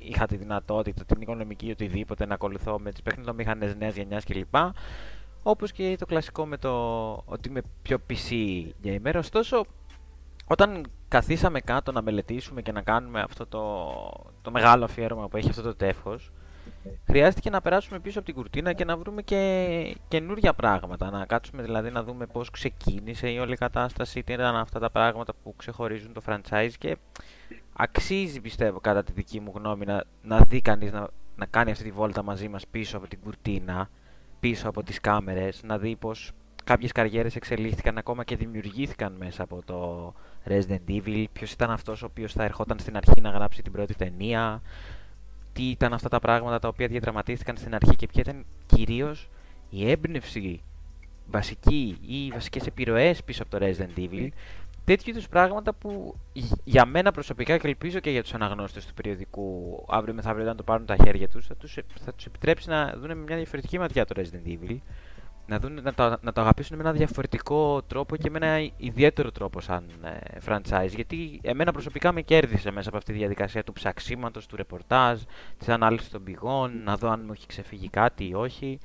είχα τη δυνατότητα, την οικονομική ή οτιδήποτε να ακολουθώ με τις παιχνιδομηχανές νέας γενιάς κλπ. Όπως και το κλασικό με το ότι είμαι πιο PC gamer, ωστόσο όταν καθίσαμε κάτω να μελετήσουμε και να κάνουμε αυτό το, το μεγάλο αφιέρωμα που έχει αυτό το τεύχος, χρειάστηκε να περάσουμε πίσω από την κουρτίνα και να βρούμε και καινούργια πράγματα. Να κάτσουμε δηλαδή να δούμε πώς ξεκίνησε η όλη κατάσταση, τι ήταν αυτά τα πράγματα που ξεχωρίζουν το franchise και αξίζει πιστεύω κατά τη δική μου γνώμη να, να δει κανείς να, να κάνει αυτή τη βόλτα μαζί μας πίσω από την κουρτίνα, πίσω από τις κάμερες, να δει πώς κάποιες καριέρες εξελίχθηκαν ακόμα και δημιουργήθηκαν μέσα από το Resident Evil, ποιος ήταν αυτός ο οποίος θα ερχόταν στην αρχή να γράψει την πρώτη ταινία, τι ήταν αυτά τα πράγματα τα οποία διαδραματίστηκαν στην αρχή και ποια ήταν κυρίως η έμπνευση βασική ή οι βασικές επιρροές πίσω από το Resident Evil; Τέτοιου είδους πράγματα που για μένα προσωπικά και ελπίζω και για τους αναγνώστες του περιοδικού αύριο μεθαύριο όταν το πάρουν τα χέρια τους, θα τους θα τους επιτρέψει να δουν με μια διαφορετική ματιά το Resident Evil να, δουν, να, το, να το αγαπήσουν με ένα διαφορετικό τρόπο και με ένα ιδιαίτερο τρόπο σαν ε, franchise. Γιατί εμένα προσωπικά με κέρδισε μέσα από αυτή τη διαδικασία του ψαξίματος, του ρεπορτάζ, της ανάλυσης των πηγών, να δω αν μου έχει ξεφύγει κάτι ή όχι.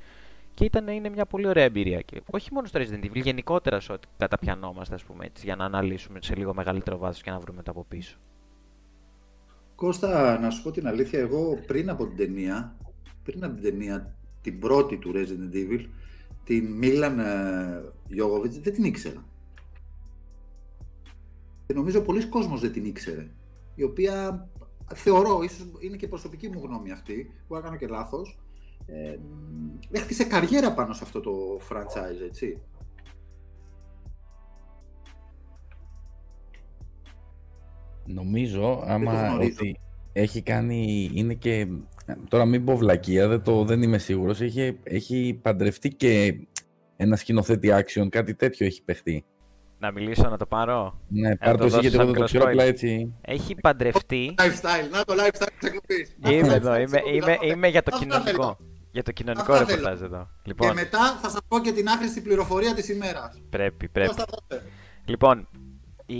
Και ήταν, είναι μια πολύ ωραία εμπειρία. Και όχι μόνο στο Resident Evil, γενικότερα σε ό,τι καταπιανόμαστε, ας πούμε, έτσι, για να αναλύσουμε σε λίγο μεγαλύτερο βάθος και να βρούμε το από πίσω. Κώστα, να σου πω την αλήθεια, εγώ πριν από την ταινία, πριν από την ταινία, την πρώτη του Resident Evil, την Μίλαν Γιώγοβιτς δεν την ήξερα. Και νομίζω πολλοί κόσμος δεν την ήξερε. Η οποία θεωρώ, ίσως είναι και προσωπική μου γνώμη αυτή, που έκανα και λάθος, ε, έχτισε καριέρα πάνω σε αυτό το franchise, έτσι. Νομίζω, άμα ότι έχει κάνει, είναι και Τώρα μην πω βλακεία, δεν, το, δεν είμαι σίγουρος. Έχει, έχει παντρευτεί και ένα σκηνοθέτη action, κάτι τέτοιο έχει παιχτεί. Να μιλήσω, να το πάρω; Ναι, πάρ' το εσύ γιατί εγώ δεν το ξέρω απλά έτσι. Έχει παντρευτεί. Lifestyle, να το lifestyle της εκπομπής. Είμαι εδώ, είμαι, είμαι, είμαι για το κοινωνικό. Για το κοινωνικό ρεπορτάζ εδώ. Λοιπόν. Και μετά θα σας πω και την άχρηστη πληροφορία της ημέρας. Πρέπει, πρέπει. Λοιπόν, η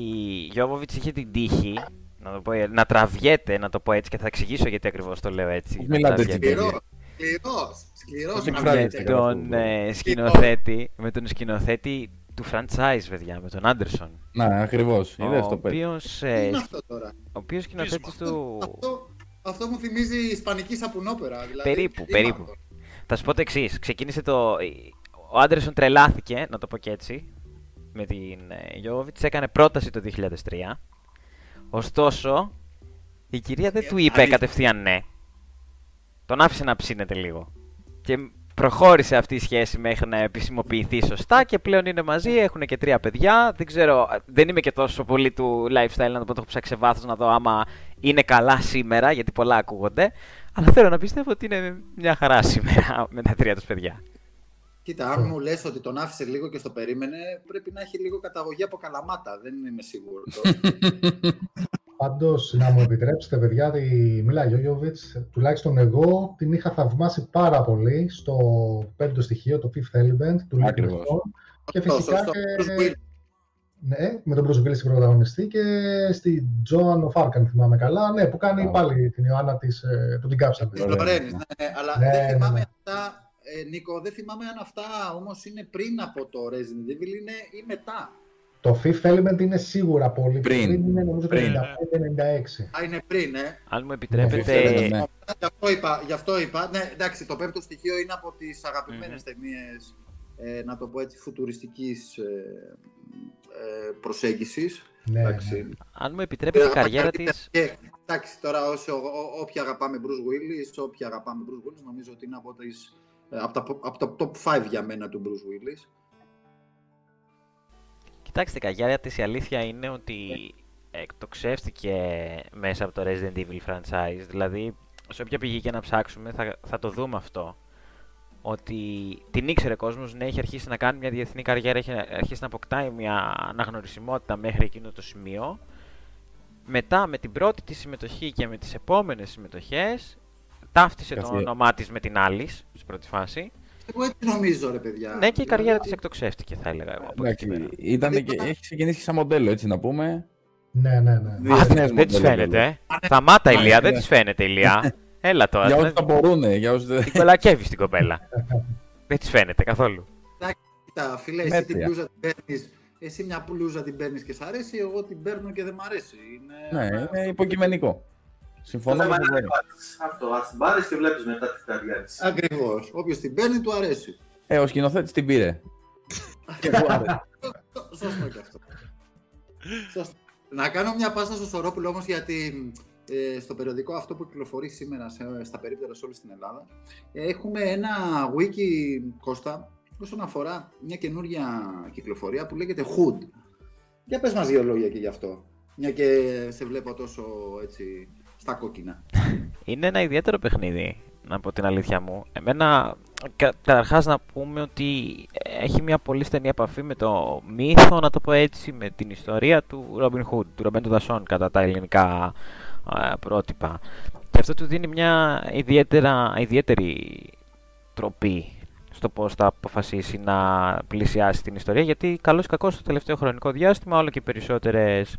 Γιώβοβιτς είχε την τύχη να, το πω, να τραβιέται, να το πω έτσι και θα εξηγήσω γιατί ακριβώς το λέω έτσι. Πώς μιλάτε έτσι, τραβιέται. Σκληρός, σκληρός, σκληρός Πώς να εκφράζεται. βγείτε. με τον ε, σκηνοθέτη, με τον σκηνοθέτη του franchise, παιδιά, με τον Άντερσον. Να, ακριβώς. Ο Είδες το παιδί. οποίος, Τι ε, είναι αυτό τώρα; ο οποίος σκηνοθέτης του... Αυτό, αυτό μου θυμίζει ισπανική σαπουνόπερα. Δηλαδή, Περίπου, τι είναι περίπου. αυτό. Θα σου πω το εξής. Ξεκίνησε το. Ο Άντερσον τρελάθηκε, να το πω και έτσι, με την Γιώβιτ. Έκανε πρόταση το 2003. Ωστόσο, η κυρία δεν Ε, του είπε αλήθεια. κατευθείαν ναι. Τον άφησε να ψήνεται λίγο. Και προχώρησε αυτή η σχέση μέχρι να επισημοποιηθεί σωστά και πλέον είναι μαζί, έχουν και τρία παιδιά. Δεν ξέρω, δεν είμαι και τόσο πολύ του lifestyle να το πω, το έχω ψάξει σε βάθος να δω άμα είναι καλά σήμερα, γιατί πολλά ακούγονται. Αλλά θέλω να πιστεύω ότι είναι μια χαρά σήμερα με τα τρία τους παιδιά. Κοίτα, αν μου λες ότι τον άφησε λίγο και στο περίμενε, πρέπει να έχει λίγο καταγωγή από καλαμάτα. Δεν είμαι σίγουρο. Πάντως, να μου επιτρέψετε, παιδιά, τη Μίλα Γιώγιοβιτ, τουλάχιστον εγώ την είχα θαυμάσει πάρα πολύ στο πέμπτο στοιχείο, το Fifth Element του Luke Ακριβώς. Besson. Και Αυτό, φυσικά σωστό. και, Bruce Willis. ναι, με τον Bruce Willis πρωταγωνιστή και στη Joan of Arc, αν θυμάμαι καλά, ναι, που κάνει Α. πάλι την Ιωάννα της, ε, που την κάψατε. Της Ωραία. Λορένης, ναι, ναι, αλλά Ναι, δεν ναι, θυμάμαι ναι. αυτά, ε, Νίκο, δεν θυμάμαι αν αυτά όμως είναι πριν από το Resident Evil είναι ή μετά. Το Fifth Element είναι σίγουρα πολύ Πριν. πριν, είναι νομίζω το Πριν. 95-96. Α, είναι πριν, ε. Αν μου Ναι, επιτρέπετε, ναι. Γι' αυτό είπα, γι' αυτό είπα. Ναι, εντάξει, το πέμπτο στοιχείο είναι από τις αγαπημένες ταινίες, ε, να το πω έτσι, φουτουριστικής ε, ε, προσέγγισης. Ναι, εντάξει. ναι. αν μου επιτρέπετε η Ε, καριέρα κοίτα, της... και, εντάξει, τώρα όσο, ό, όποιοι αγαπάμε Bruce Willis, όποιοι αγαπάμε Bruce Willis, νομίζω ότι είναι από, τις, ε, από, τα, από τα top 5 για μένα του Bruce Willis. Κοιτάξτε, η καριέρα της η αλήθεια είναι ότι εκτοξεύτηκε μέσα από το Resident Evil franchise. Δηλαδή, σε όποια πηγή και να ψάξουμε θα, θα το δούμε αυτό. Ότι την ήξερε ο κόσμος, ναι, έχει αρχίσει να κάνει μια διεθνή καριέρα, έχει αρχίσει να αποκτάει μια αναγνωρισιμότητα μέχρι εκείνο το σημείο. Μετά, με την πρώτη της συμμετοχή και με τις επόμενες συμμετοχές, ταύτισε το Καθε- όνομά της με την Alice, στην πρώτη φάση. Εγώ έτσι νομίζω, ρε παιδιά. Ναι, και η καριέρα Δηλαδή, της εκτοξεύτηκε, θα έλεγα εγώ. από εκεί και πέρα. Εντάξει, ήταν και, έχει ξεκινήσει σαν μοντέλο, έτσι να πούμε. Ναι, ναι, ναι. Διεθνές Δεν της μοντέλο, φαίνεται. βέβαια. ε. Σταμάτα, ναι, Ηλία, δεν ναι. της φαίνεται, Ηλία. Έλα τώρα. Για δεν- όσους τα μπορούν, για όσους δεν... Την κολακεύεις την κοπέλα. δεν της φαίνεται καθόλου. Κοίτα, φίλε, εσύ την Μέτρια. μπλούζα την παίρνεις, εσύ μια μπλούζα την παίρνεις και σ' αρέσει, εγώ την παίρνω και δεν μ' αρέσει. Είναι... Ναι, είναι υποκειμενικό. Συμφωνώ Το με θέμα τον είναι Βέρο. να πάρεις. Αυτό, ας την πάρεις και βλέπεις μετά τη καριέρα της. Ακριβώς. Όποιος την παίρνει, του αρέσει. Ε, ο σκηνοθέτης την πήρε. Και του άρεσε. Σω- Σωστό και αυτό. Σωστό. Να κάνω μια πάσα στο Σωρόπουλο όμως γιατί ε, στο περιοδικό αυτό που κυκλοφορεί σήμερα σε, στα περίπτερα σε όλη στην Ελλάδα έχουμε ένα wiki, Κώστα, όσον αφορά μια καινούργια κυκλοφορία που λέγεται Hood. Για πες μας δύο λόγια και γι' αυτό. Μια και σε βλέπω τόσο έτσι στα κόκκινα. Είναι ένα ιδιαίτερο παιχνίδι, να πω την αλήθεια μου. Εμένα, κα, καταρχάς να πούμε ότι έχει μια πολύ στενή επαφή με το μύθο, να το πω έτσι, με την ιστορία του Robin Hood, του Ρομπέντο Δασόν, κατά τα ελληνικά α, πρότυπα. Και αυτό του δίνει μια ιδιαίτερα, ιδιαίτερη τροπή στο πώς θα αποφασίσει να πλησιάσει την ιστορία, γιατί καλώς ή κακώς στο τελευταίο χρονικό διάστημα όλο και περισσότερες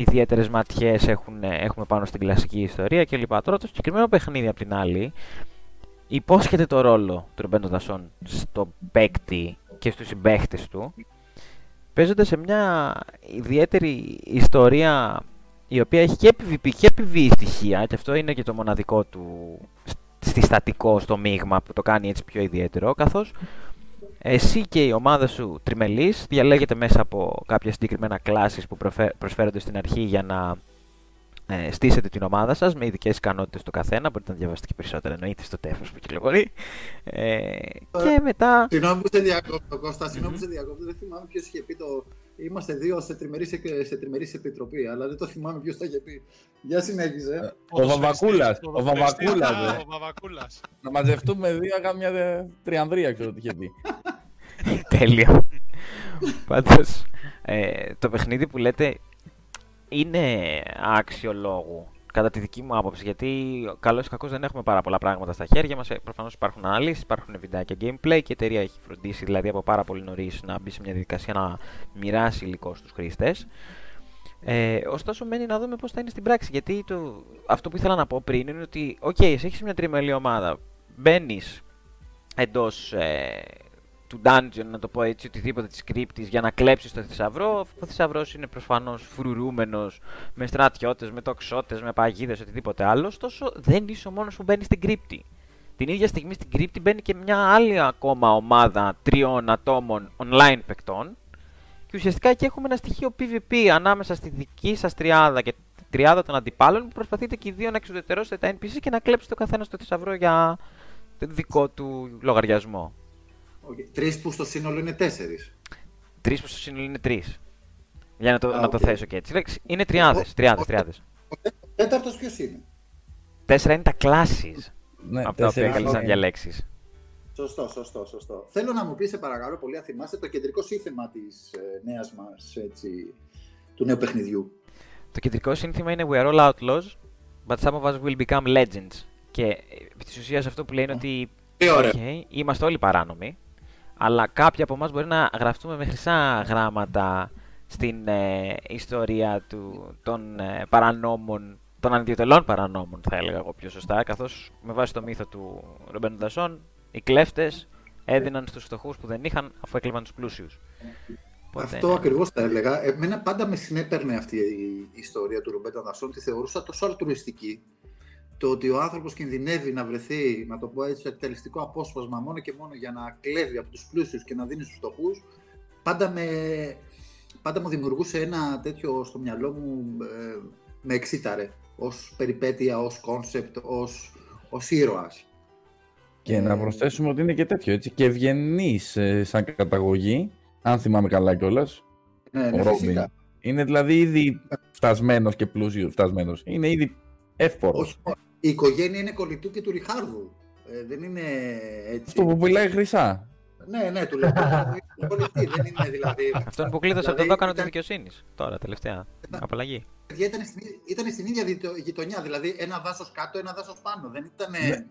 ιδιαίτερες ματιές έχουν, έχουμε πάνω στην κλασική ιστορία κλπ. Τώρα το συγκεκριμένο παιχνίδι απ' την άλλη υπόσχεται το ρόλο του Ρομπέντο Δασόν στο παίκτη και στους συμπαίχτες του παίζοντας σε μια ιδιαίτερη ιστορία η οποία έχει και PvP και PvE στοιχεία και αυτό είναι και το μοναδικό του συστατικό στο μείγμα που το κάνει έτσι πιο ιδιαίτερο καθώς εσύ και η ομάδα σου τριμελής διαλέγετε μέσα από κάποια συγκεκριμένα κλάσεις που προφε- προσφέρονται στην αρχή για να ε, στήσετε την ομάδα σας με ειδικές ικανότητες του καθένα. Μπορείτε να διαβάσετε και περισσότερα εννοείται στο τέφος που κυκλοφορεί. Ε, και μετά... Συγγνώμη που σε διακόπτω, Κώστα, συγγνώμη που σε διακόπτω. Δεν θυμάμαι ποιος είχε πει το. Είμαστε δύο σε τριμερή, σε τριμερής επιτροπή, αλλά δεν το θυμάμαι ποιος το είχε πει. Για συνέχιζε. Ο Βαβακούλας, ο ποδοσφαιριστής, Βαβακούλας, α, ε. Ο Βαβακούλας. Να μαζευτούμε δύο, να κάνουμε μια δε- τριανδρία, ξέρω τι είχε πει. Τέλειο. Πάντως, ε, το παιχνίδι που λέτε είναι άξιο λόγου. Κατά τη δική μου άποψη, γιατί καλώς ή κακώς δεν έχουμε πάρα πολλά πράγματα στα χέρια μας. Προφανώς υπάρχουν αναλύσεις, υπάρχουν βιντεάκια gameplay και η εταιρεία έχει φροντίσει δηλαδή από πάρα πολύ νωρίς να μπει σε μια διαδικασία να μοιράσει υλικό στους χρήστες. Ε, ωστόσο, μένει να δούμε πώς θα είναι στην πράξη. Γιατί το, αυτό που ήθελα να πω πριν είναι ότι, OK, okay, έχεις μια τριμελή ομάδα. Μπαίνεις εντός ε, του dungeon, να το πω έτσι, οτιδήποτε της κρύπτης για να κλέψεις το θησαυρό. Ο θησαυρός είναι προφανώς φρουρούμενος με στρατιώτες, με τοξότες, με παγίδες, οτιδήποτε άλλο. Ωστόσο, δεν είσαι ο μόνος που μπαίνει στην κρύπτη. Την ίδια στιγμή στην κρύπτη μπαίνει και μια άλλη ακόμα ομάδα τριών ατόμων online παικτών. Και ουσιαστικά εκεί έχουμε ένα στοιχείο PvP ανάμεσα στη δική σας τριάδα και τη τριάδα των αντιπάλων που προσπαθείτε και οι δύο να εξουδετερώσετε τα NPC και να κλέψετε το καθένα στο θησαυρό για δικό του λογαριασμό. Okay. Τρεις που στο σύνολο είναι τέσσερις. Τρεις που στο σύνολο είναι τρεις. Για να το, να το θέσω και έτσι. Είναι τριάδες. Τριάδες, τριάδες. Ο τέταρτος ποιος είναι; Τέσσερα είναι τα classes. Ναι, από τα οποία καλεί να διαλέξεις. Σωστό, σωστό, σωστό. Θέλω να μου πεις, σε παρακαλώ πολύ, αν θυμάστε το κεντρικό σύνθημα της ε, νέας μας του νέου παιχνιδιού. Το κεντρικό σύνθημα είναι We are all outlaws, but some of us will become legends. Και επί της ουσίας αυτό που λέει είναι ότι. Okay, είμαστε όλοι παράνομοι, αλλά κάποιοι από εμάς μπορεί να γραφτούμε με χρυσά γράμματα στην ε, ιστορία του, των ε, παρανόμων, των αντιοτελών παρανόμων, θα έλεγα εγώ πιο σωστά, καθώς με βάση το μύθο του Ρομπένου Ντασόν, οι κλέφτες έδιναν στους φτωχούς που δεν είχαν, αφού έκλεβαν τους πλούσιους. Αυτό ναι. ακριβώς θα έλεγα. Εμένα πάντα με συνέπαιρνε αυτή η ιστορία του Ρομπέντα Ντασόν, τη θεωρούσα τόσο αλτρουιστική. Το ότι ο άνθρωπος κινδυνεύει να βρεθεί, να το πω έτσι, εκτελεστικό απόσπασμα μόνο και μόνο για να κλέβει από τους πλούσιους και να δίνει στους φτωχούς, πάντα με, πάντα μου δημιουργούσε ένα τέτοιο στο μυαλό μου, ε, με εξήταρε, ως περιπέτεια, ως κόνσεπτ, ως, ως ήρωας. Και να προσθέσουμε ότι είναι και τέτοιο, έτσι, και ευγενής ε, σαν καταγωγή, αν θυμάμαι καλά κιόλας. Ναι, ναι, φυσικά. Είναι δηλαδή ήδη φτασμένος και πλούσιος φτασμένος. Είναι ήδη εύπορος. Η οικογένεια είναι κολλητού και του Ριχάρδου. Ε, δεν είναι έτσι. Αυτό που πουλάει χρυσά. Ναι, ναι, του λέω. πολιτή, δεν είναι δηλαδή. Αυτό που κλείδωσε από το δηλαδή, δόκανο της δικαιοσύνης. Τώρα, τελευταία. Απαλλαγή. Ήταν στην, ήταν στην ίδια γειτονιά, δηλαδή ένα δάσο κάτω, ένα δάσο πάνω. Δεν ήταν. Ναι.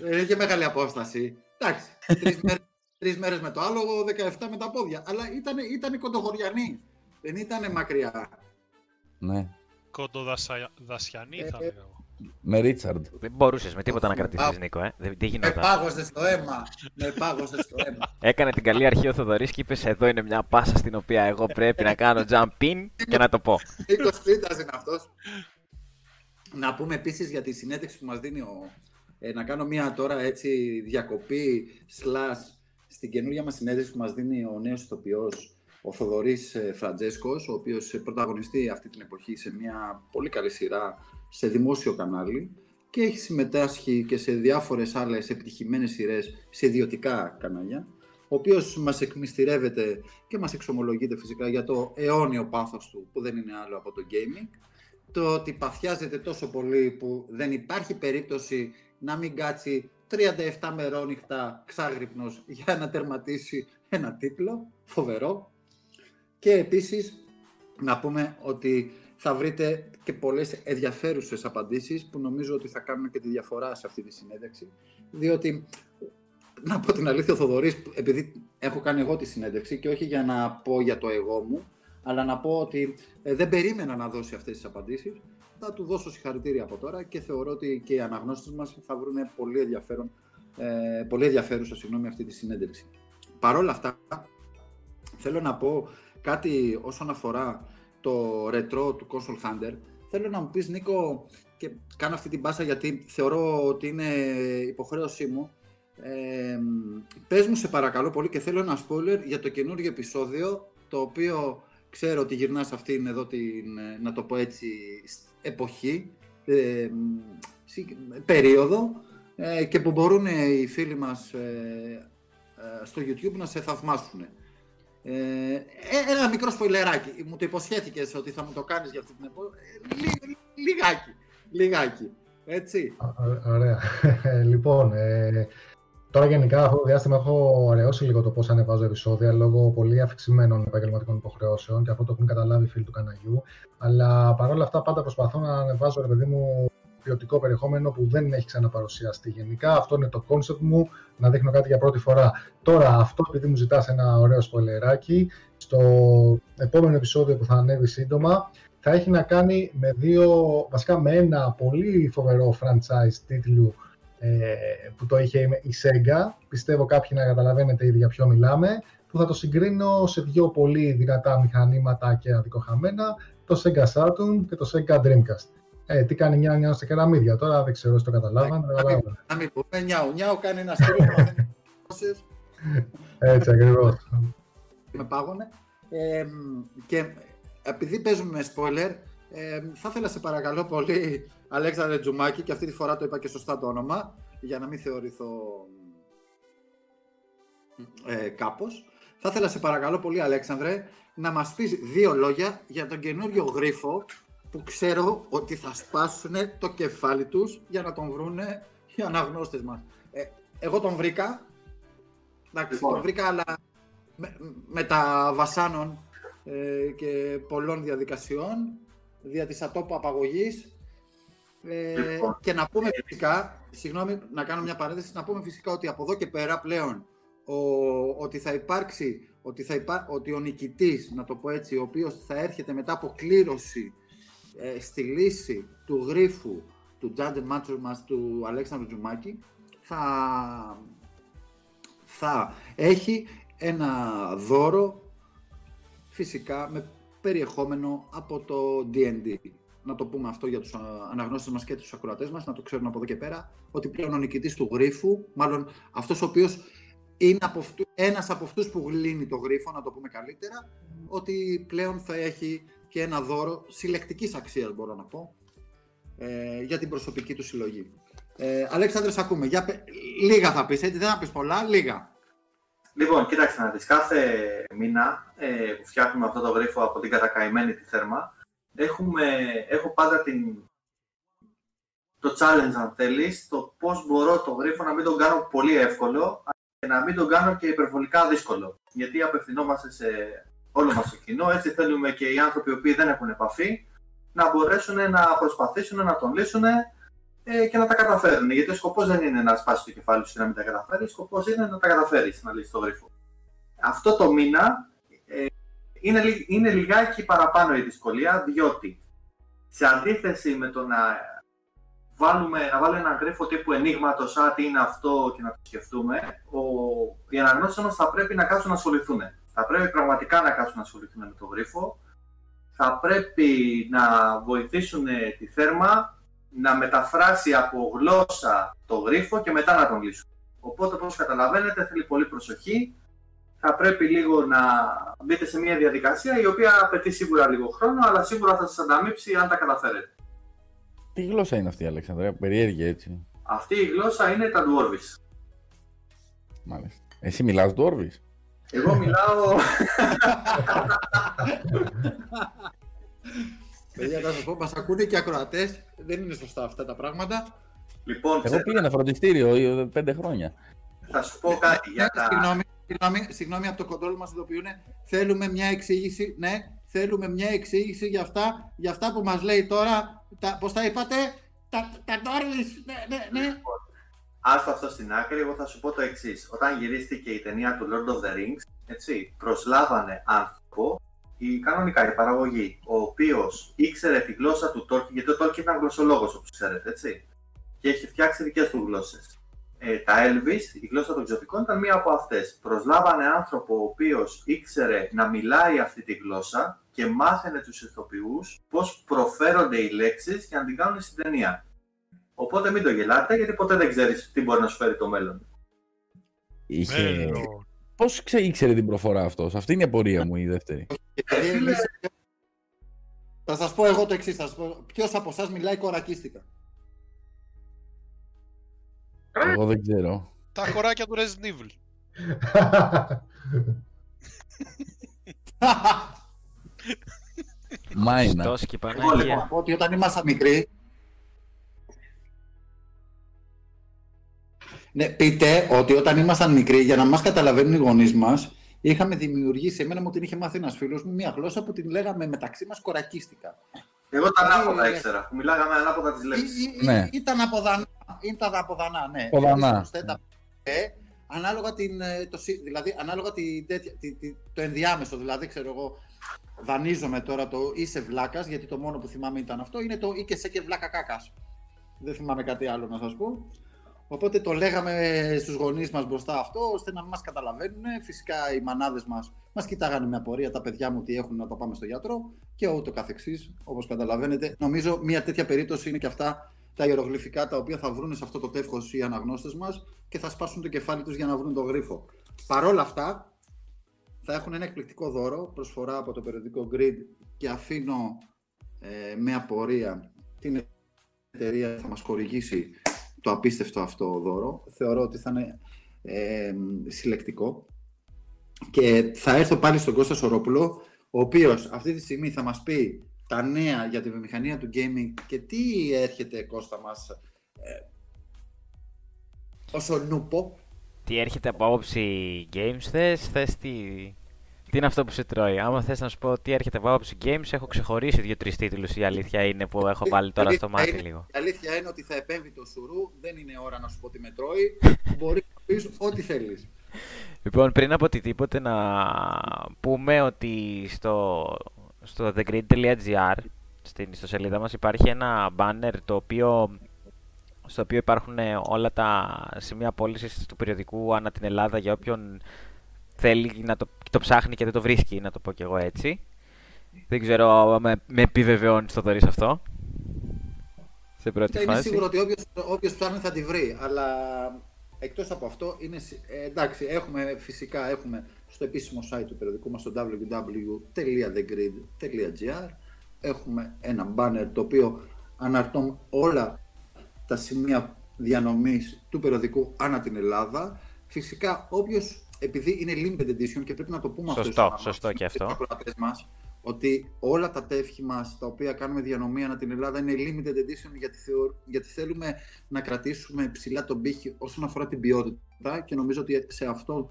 Δεν είχε μεγάλη απόσταση. Εντάξει. Τρεις μέρε με το άλογο, 17 με τα πόδια. Αλλά ήταν, ήταν κοντοχωριανοί. Δεν ήταν μακριά. Ναι. Κοντοδασιανοί θα ε, λέγαμε. Με Ρίτσαρντ. Δεν μπορούσες με τίποτα να κρατήσεις, Νίκο. Ε. Δεν, με πάγωσε στο αίμα. Με πάγωσε στο αίμα. Έκανε την καλή αρχή ο Θοδωρής και είπες: Εδώ είναι μια πάσα στην οποία εγώ πρέπει να κάνω jump in και να το πω. Νίκος Τρίτα είναι αυτός. Να πούμε επίσης για τη συνέντευξη που μας δίνει ο. Ε, να κάνω μια τώρα έτσι διακοπή slash στην καινούργια μας συνέντευξη που μας δίνει ο νέος ηθοποιός ο Θοδωρής ε, Φραντζέσκος, ο οποίος πρωταγωνιστεί αυτή την εποχή σε μια πολύ καλή σειρά σε δημόσιο κανάλι και έχει συμμετάσχει και σε διάφορες άλλες επιτυχημένες σειρές σε ιδιωτικά κανάλια, ο οποίος μας εκμυστηρεύεται και μας εξομολογείται φυσικά για το αιώνιο πάθος του, που δεν είναι άλλο από το gaming, το ότι παθιάζεται τόσο πολύ που δεν υπάρχει περίπτωση να μην κάτσει 37 μερόνυχτα ξάγρυπνος για να τερματίσει ένα τίτλο, φοβερό. Και επίσης να πούμε ότι θα βρείτε και πολλές ενδιαφέρουσες απαντήσεις που νομίζω ότι θα κάνουν και τη διαφορά σε αυτή τη συνέντευξη. Διότι, να πω την αλήθεια, ο Θοδωρής, επειδή έχω κάνει εγώ τη συνέντευξη και όχι για να πω για το εγώ μου, αλλά να πω ότι ε, δεν περίμενα να δώσει αυτές τις απαντήσεις, θα του δώσω συγχαρητήρια από τώρα και θεωρώ ότι και οι αναγνώστες μας θα βρουν πολύ, ενδιαφέρον, ε, πολύ ενδιαφέρουσα συγγνώμη, αυτή τη συνέντευξη. Παρ' όλα αυτά, θέλω να πω κάτι όσον αφορά το ρετρό του Console Hunter, θέλω να μου πεις Νίκο, και κάνω αυτή την πάσα γιατί θεωρώ ότι είναι υποχρέωσή μου, ε, πες μου σε παρακαλώ πολύ και θέλω ένα spoiler για το καινούργιο επεισόδιο, το οποίο ξέρω ότι γυρνάς αυτήν εδώ την, να το πω έτσι, εποχή, ε, περίοδο ε, και που μπορούν οι φίλοι μας ε, ε, στο YouTube να σε θαυμάσουν. Ε, ε, ένα μικρό σποιλεράκι. Μου το υποσχέθηκες ότι θα μου το κάνεις για αυτή την εποχή. Ε, λιγάκι. Λιγάκι. Έτσι. Ωραία. λοιπόν, ε, τώρα γενικά αυτό το διάστημα έχω αραιώσει λίγο το πώς ανεβάζω επεισόδια λόγω πολύ αυξημένων επαγγελματικών υποχρεώσεων και αυτό το έχουν καταλάβει οι φίλοι του καναγιού. Αλλά παρόλα αυτά πάντα προσπαθώ να ανεβάζω, ρε παιδί μου, ποιοτικό περιεχόμενο που δεν έχει ξαναπαρουσιαστεί γενικά. Αυτό είναι το concept μου, να δείχνω κάτι για πρώτη φορά. Τώρα, αυτό επειδή μου ζητάς ένα ωραίο σποιλεράκι, στο επόμενο επεισόδιο που θα ανέβει σύντομα, θα έχει να κάνει με δύο, βασικά με ένα πολύ φοβερό franchise τίτλου ε, που το είχε η Sega. Πιστεύω κάποιοι να καταλαβαίνετε ήδη για ποιο μιλάμε. Που θα το συγκρίνω σε δύο πολύ δυνατά μηχανήματα και αδικοχαμένα, το Sega Saturn και το Sega Dreamcast. Ε, τι κάνει νιάου νιάου στα κεραμίδια τώρα, δεν ξέρω αν το καταλάβανε. Να μην πούμε νιάου νιάου, κάνει ένα στήλο Έτσι ακριβώς. Με πάγωνε. Ε, και επειδή παίζουμε με spoiler, ε, θα ήθελα σε παρακαλώ πολύ, Αλέξανδρε Τζουμάκη, και αυτή τη φορά το είπα και σωστά το όνομα, για να μην θεωρηθώ ε, κάπως. Θα ήθελα σε παρακαλώ πολύ, Αλέξανδρε, να μας πεις δύο λόγια για τον καινούριο γρίφο που ξέρω ότι θα σπάσουν το κεφάλι τους για να τον βρούνε οι αναγνώστες μας. Ε, εγώ τον βρήκα, εντάξει, τον βρήκα, αλλά με, με τα βασάνων ε, και πολλών διαδικασιών δια της ατόπου απαγωγής ε, λοιπόν. και να πούμε φυσικά, συγγνώμη να κάνω μια παρένθεση, να πούμε φυσικά ότι από εδώ και πέρα πλέον ο, ότι θα υπάρξει, ότι, θα υπά, ότι ο νικητής, να το πω έτσι, ο οποίος θα έρχεται μετά από κλήρωση ε, στη λύση του γρίφου του Τζάντεν Μάτσορ μας, του Αλέξανδρου Τζουμάκη, θα, θα έχει ένα δώρο φυσικά με περιεχόμενο από το D&D. Να το πούμε αυτό για τους αναγνώστες μας και τους ακροατές μας, να το ξέρουν από εδώ και πέρα, ότι πλέον ο νικητής του γρίφου, μάλλον αυτός ο οποίος είναι από αυτού, ένας από αυτούς που γλύνει το γρίφο, να το πούμε καλύτερα, ότι πλέον θα έχει και ένα δώρο συλλεκτικής αξίας, μπορώ να πω, ε, για την προσωπική του συλλογή. Ε, Αλέξανδρε, ακούμε. Για, λίγα θα πεις, έτσι δεν θα πεις πολλά, λίγα. Λοιπόν, κοίταξε να δεις, κάθε μήνα ε, που φτιάχνουμε αυτό το γρίφο από την κατακαημένη τη θέρμα, έχουμε, έχω πάντα την, το challenge, αν θέλεις, το πώς μπορώ το γρίφο να μην τον κάνω πολύ εύκολο και να μην τον κάνω και υπερβολικά δύσκολο. Γιατί απευθυνόμαστε σε όλο μας το κοινό, έτσι θέλουμε και οι άνθρωποι οι οποίοι δεν έχουν επαφή να μπορέσουν να προσπαθήσουν να τον λύσουν ε, και να τα καταφέρουν. Γιατί ο σκοπός δεν είναι να σπάσει το κεφάλι σου και να μην τα καταφέρεις, ο σκοπός είναι να τα καταφέρεις να λύσεις το γρίφο. Αυτό το μήνα ε, είναι, είναι λιγάκι παραπάνω η δυσκολία, διότι σε αντίθεση με το να βάλουμε, να βάλουμε ένα γρίφο τύπου ενίγματος, α, τι είναι αυτό και να το σκεφτούμε, ο, οι αναγνώσει μας θα πρέπει να κάτσουν να ασχοληθούν. Θα πρέπει πραγματικά να κάτσουν να ασχοληθούν με το γρίφο. Θα πρέπει να βοηθήσουν τη θέρμα να μεταφράσει από γλώσσα το γρίφο και μετά να τον λύσουν. Οπότε, όπως καταλαβαίνετε, θέλει πολύ προσοχή. Θα πρέπει λίγο να μπείτε σε μια διαδικασία η οποία απαιτεί σίγουρα λίγο χρόνο, αλλά σίγουρα θα σας ανταμείψει αν τα καταφέρετε. Τι γλώσσα είναι αυτή, Αλέξανδρα, περίεργη έτσι. Αυτή η γλώσσα είναι τα Dwarvish. Μάλιστα. Εσύ μιλάς Dwarvish? Εγώ μιλάω... Παιδιά, θα σα πω, μα ακούνε και ακροατέ. Δεν είναι σωστά αυτά τα πράγματα. Λοιπόν, Εγώ πήγαινα φροντιστήριο ε, πέντε χρόνια. Θα σου πω κάτι για τα. Συγγνώμη, συγγνώμη, συγγνώμη από το κοντρόλ μα ειδοποιούν. Θέλουμε μια εξήγηση. Ναι, θέλουμε μια εξήγηση για αυτά, για αυτά που μα λέει τώρα. Τα, Πώ τα είπατε, τα, τα Ναι, ναι, ναι. Λοιπόν, άστα αυτό στην άκρη, εγώ θα σου πω το εξής. Όταν γυρίστηκε η ταινία του Lord of the Rings, έτσι, προσλάβανε άνθρωπο η, κανονικά η παραγωγή, ο οποίος ήξερε τη γλώσσα του Tolkien, γιατί ο Tolkien ήταν γλωσσολόγος, όπως ξέρετε, έτσι. Και έχει φτιάξει δικές του γλώσσες. Ε, τα Elvis, η γλώσσα των εξωτικών, ήταν μία από αυτές. Προσλάβανε άνθρωπο ο οποίος ήξερε να μιλάει αυτή τη γλώσσα και μάθαινε τους ηθοποιούς πώς προφέρονται οι λέξεις και να την κάνουν στην ταινία. Οπότε μην το γελάτε, γιατί ποτέ δεν ξέρει τι μπορεί να σου φέρει το μέλλον. Είχε, Πώ ήξερε την προφορά αυτό, Αυτή είναι η απορία μου η δεύτερη. Θα σα πω εγώ το εξή. Ποιο από εσά μιλάει κορακίστικα. Εγώ δεν ξέρω. Τα χωράκια του Resident Evil. Μάινα. Εγώ λοιπόν, ότι όταν ήμασταν μικροί, Ναι, πείτε ότι όταν ήμασταν μικροί, για να μας καταλαβαίνουν οι γονείς μας, είχαμε δημιουργήσει, εμένα μου την είχε μάθει ένας φίλος μου, μια γλώσσα που την λέγαμε μεταξύ μας κορακίστικα. Εγώ τα Δηλαδή, ανάποδα ε, ήξερα. που Μιλάγαμε ανάποδα τις Ή- λέξεις. ή- ή- Ναι. Ήταν αποδανά. Ήταν αποδανά, ναι. Ποδανά. Εμείς στο stand-up, ε, ανάλογα την, ε, το, σύ- δηλαδή, ανάλογα τη, τέτοια- τη- τη- το ενδιάμεσο. Δηλαδή, ξέρω εγώ, δανείζομαι τώρα το είσαι βλάκας, γιατί το μόνο που θυμάμαι ήταν αυτό, είναι το ή και σε και βλάκα κάκας. Δεν θυμάμαι κάτι άλλο να σας πω. Οπότε το λέγαμε στους γονείς μας μπροστά αυτό, ώστε να μην μας καταλαβαίνουν. Φυσικά οι μανάδες μας μας κοιτάγανε με απορία τα παιδιά μου τι έχουν να το πάμε στο γιατρό και ούτω καθεξής, όπως καταλαβαίνετε. Νομίζω μια τέτοια περίπτωση είναι και αυτά τα ιερογλυφικά τα οποία θα βρουν σε αυτό το τεύχος οι αναγνώστες μας και θα σπάσουν το κεφάλι τους για να βρουν τον γρίφο. Παρόλα αυτά, θα έχουν ένα εκπληκτικό δώρο, προσφορά από το περιοδικό Grid και αφήνω ε, με απορία την εταιρεία που θα μας χορηγήσει το απίστευτο αυτό δώρο. Θεωρώ ότι θα είναι ε, συλλεκτικό. Και θα έρθω πάλι στον Κώστας Σορόπουλο, ο οποίος αυτή τη στιγμή θα μας πει τα νέα για τη βιομηχανία του gaming και τι έρχεται Κώστα μας ε, όσο νουπο. Τι έρχεται από άποψη games θες, θες τι... Τι είναι αυτό που σε τρώει; Άμα θες να σου πω τι έρχεται από άποψη games, έχω ξεχωρίσει δύο-τρει τίτλους η αλήθεια είναι που έχω βάλει τώρα στο αλήθεια μάτι είναι- λίγο. Η αλήθεια είναι ότι θα επέμβει το σουρού, δεν είναι ώρα να σου πω τι με τρώει, μπορείς να πεις ό,τι θέλεις. Λοιπόν, πριν από οτιδήποτε να πούμε ότι στο, στο thegrid.gr στην ιστοσελίδα μας υπάρχει ένα banner το οποίο, στο οποίο υπάρχουν ε, όλα τα σημεία πώλησης του περιοδικού ανά την Ελλάδα για όποιον θέλει να το, το ψάχνει και δεν το βρίσκει, να το πω κι εγώ έτσι. Δεν ξέρω αν με, με επιβεβαιώνει το δωρή αυτό. Σε πρώτη Και είμαι φάση. σίγουρο ότι όποιος, όποιος ψάχνει θα τη βρει, αλλά εκτός από αυτό, είναι, σι- ε, εντάξει, έχουμε, φυσικά έχουμε στο επίσημο site του περιοδικού μας, στο www.thegrid.gr, έχουμε ένα banner το οποίο αναρτών όλα τα σημεία διανομής του περιοδικού ανά την Ελλάδα. Φυσικά, όποιος, επειδή είναι limited edition και πρέπει να το πούμε αυτό Σωστό, στους σωστό και αυτό. στους ακροατές μας, ότι όλα τα τεύχη μας τα οποία κάνουμε διανομή ανά την Ελλάδα είναι limited edition γιατί, θεω- γιατί θέλουμε να κρατήσουμε ψηλά τον πύχη όσον αφορά την ποιότητα και νομίζω ότι σε αυτό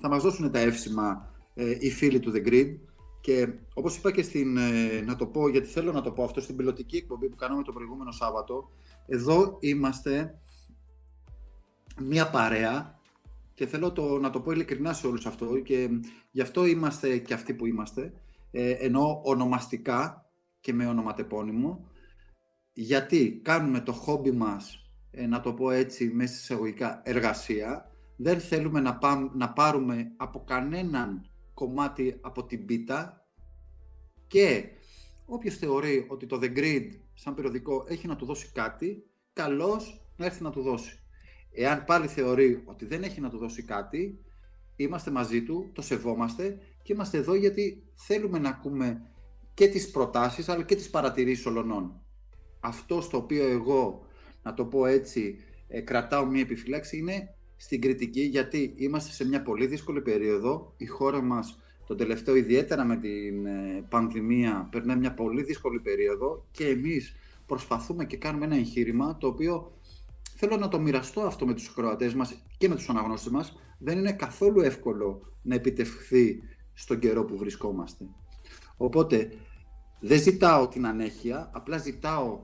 θα μας δώσουν τα εύσημα ε, οι φίλοι του The Grid και όπως είπα και στην, ε, να το πω, γιατί θέλω να το πω αυτό, στην πιλωτική εκπομπή που κάναμε το προηγούμενο Σάββατο, εδώ είμαστε μια παρέα και θέλω το, να το πω ειλικρινά σε όλους αυτό και γι' αυτό είμαστε και αυτοί που είμαστε, ε, ενώ ονομαστικά και με ονοματεπώνυμο, γιατί κάνουμε το χόμπι μας, ε, να το πω έτσι μέσα σε εισαγωγικά, εργασία, δεν θέλουμε να, πάμ- να πάρουμε από κανέναν κομμάτι από την πίτα. Και όποιος θεωρεί ότι το The Grid σαν περιοδικό έχει να του δώσει κάτι, καλώς να έρθει να του δώσει. Εάν πάλι θεωρεί ότι δεν έχει να του δώσει κάτι, είμαστε μαζί του, το σεβόμαστε και είμαστε εδώ γιατί θέλουμε να ακούμε και τις προτάσεις αλλά και τις παρατηρήσεις ολονών. Αυτό στο οποίο εγώ, να το πω έτσι, ε, κρατάω μία επιφυλάξη είναι στην κριτική γιατί είμαστε σε μια πολύ δύσκολη περίοδο. Η χώρα μας τον τελευταίο ιδιαίτερα με την ε, πανδημία περνάει μια πολύ δύσκολη περίοδο και εμείς προσπαθούμε και κάνουμε ένα εγχείρημα το οποίο θέλω να το μοιραστώ αυτό με τους ακροατές μας και με τους αναγνώστες μας. Δεν είναι καθόλου εύκολο να επιτευχθεί στον καιρό που βρισκόμαστε. Οπότε δεν ζητάω την ανέχεια, απλά ζητάω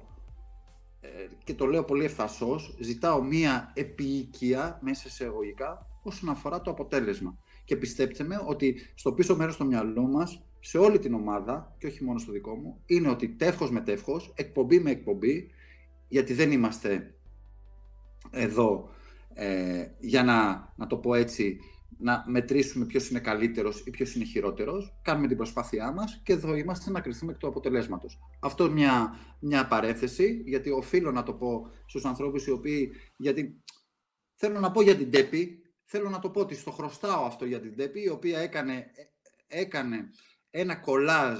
ε, και το λέω πολύ ευθασώς, ζητάω μία επίοικια μέσα σε εγωγικά όσον αφορά το αποτέλεσμα. Και πιστέψτε με ότι στο πίσω μέρος του μυαλού μας, σε όλη την ομάδα και όχι μόνο στο δικό μου, είναι ότι τεύχος με τεύχος, εκπομπή με εκπομπή, γιατί δεν είμαστε εδώ ε, για να, να το πω έτσι, να μετρήσουμε ποιος είναι καλύτερος ή ποιος είναι χειρότερος. Κάνουμε την προσπάθειά μας και εδώ είμαστε να κρυθούμε εκ του αποτελέσματος. Αυτό μια, μια παρέθεση, γιατί οφείλω να το πω στους ανθρώπους οι οποίοι, γιατί θέλω να πω για την Τέπη, θέλω να το πω ότι στο χρωστάω αυτό για την Τέπη, η οποία έκανε, έκανε ένα κολάζ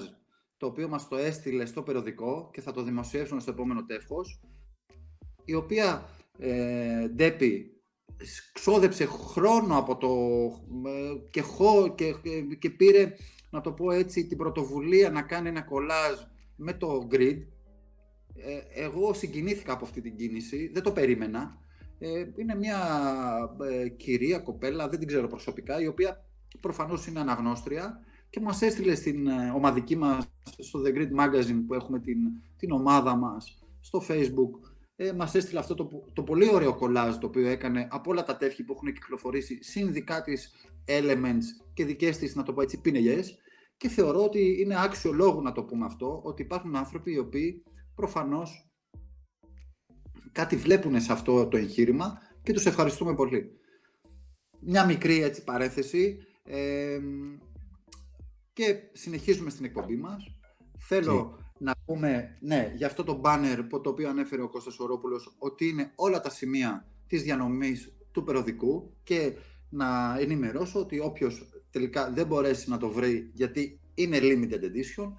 το οποίο μας το έστειλε στο περιοδικό και θα το δημοσιεύσουμε στο επόμενο τεύχος, η οποία ε, Ντέπη ξόδεψε χρόνο από το ε, και, χω, και, και πήρε, να το πω έτσι, την πρωτοβουλία να κάνει ένα κολάζ με το grid. Ε, εγώ συγκινήθηκα από αυτή την κίνηση, δεν το περίμενα. Ε, είναι μια ε, κυρία, κοπέλα, δεν την ξέρω προσωπικά, η οποία προφανώς είναι αναγνώστρια και μας έστειλε στην ε, ομαδική μας, στο The Grid Magazine που έχουμε την, την ομάδα μας, στο Facebook, ε, μας έστειλε αυτό το, το πολύ ωραίο κολλάζ το οποίο έκανε από όλα τα τεύχη που έχουν κυκλοφορήσει, συν δικά της elements και δικές της, να το πω έτσι, πίνεγες, και θεωρώ ότι είναι άξιο λόγου να το πούμε αυτό, ότι υπάρχουν άνθρωποι οι οποίοι προφανώς κάτι βλέπουν σε αυτό το εγχείρημα και τους ευχαριστούμε πολύ. Μια μικρή έτσι παρέθεση και συνεχίζουμε στην εκπομπή μας. Θέλω να πούμε, ναι, για αυτό το banner το οποίο ανέφερε ο Κώστας Ορόπουλος, ότι είναι όλα τα σημεία της διανομής του περιοδικού και να ενημερώσω ότι όποιος τελικά δεν μπορέσει να το βρει γιατί είναι limited edition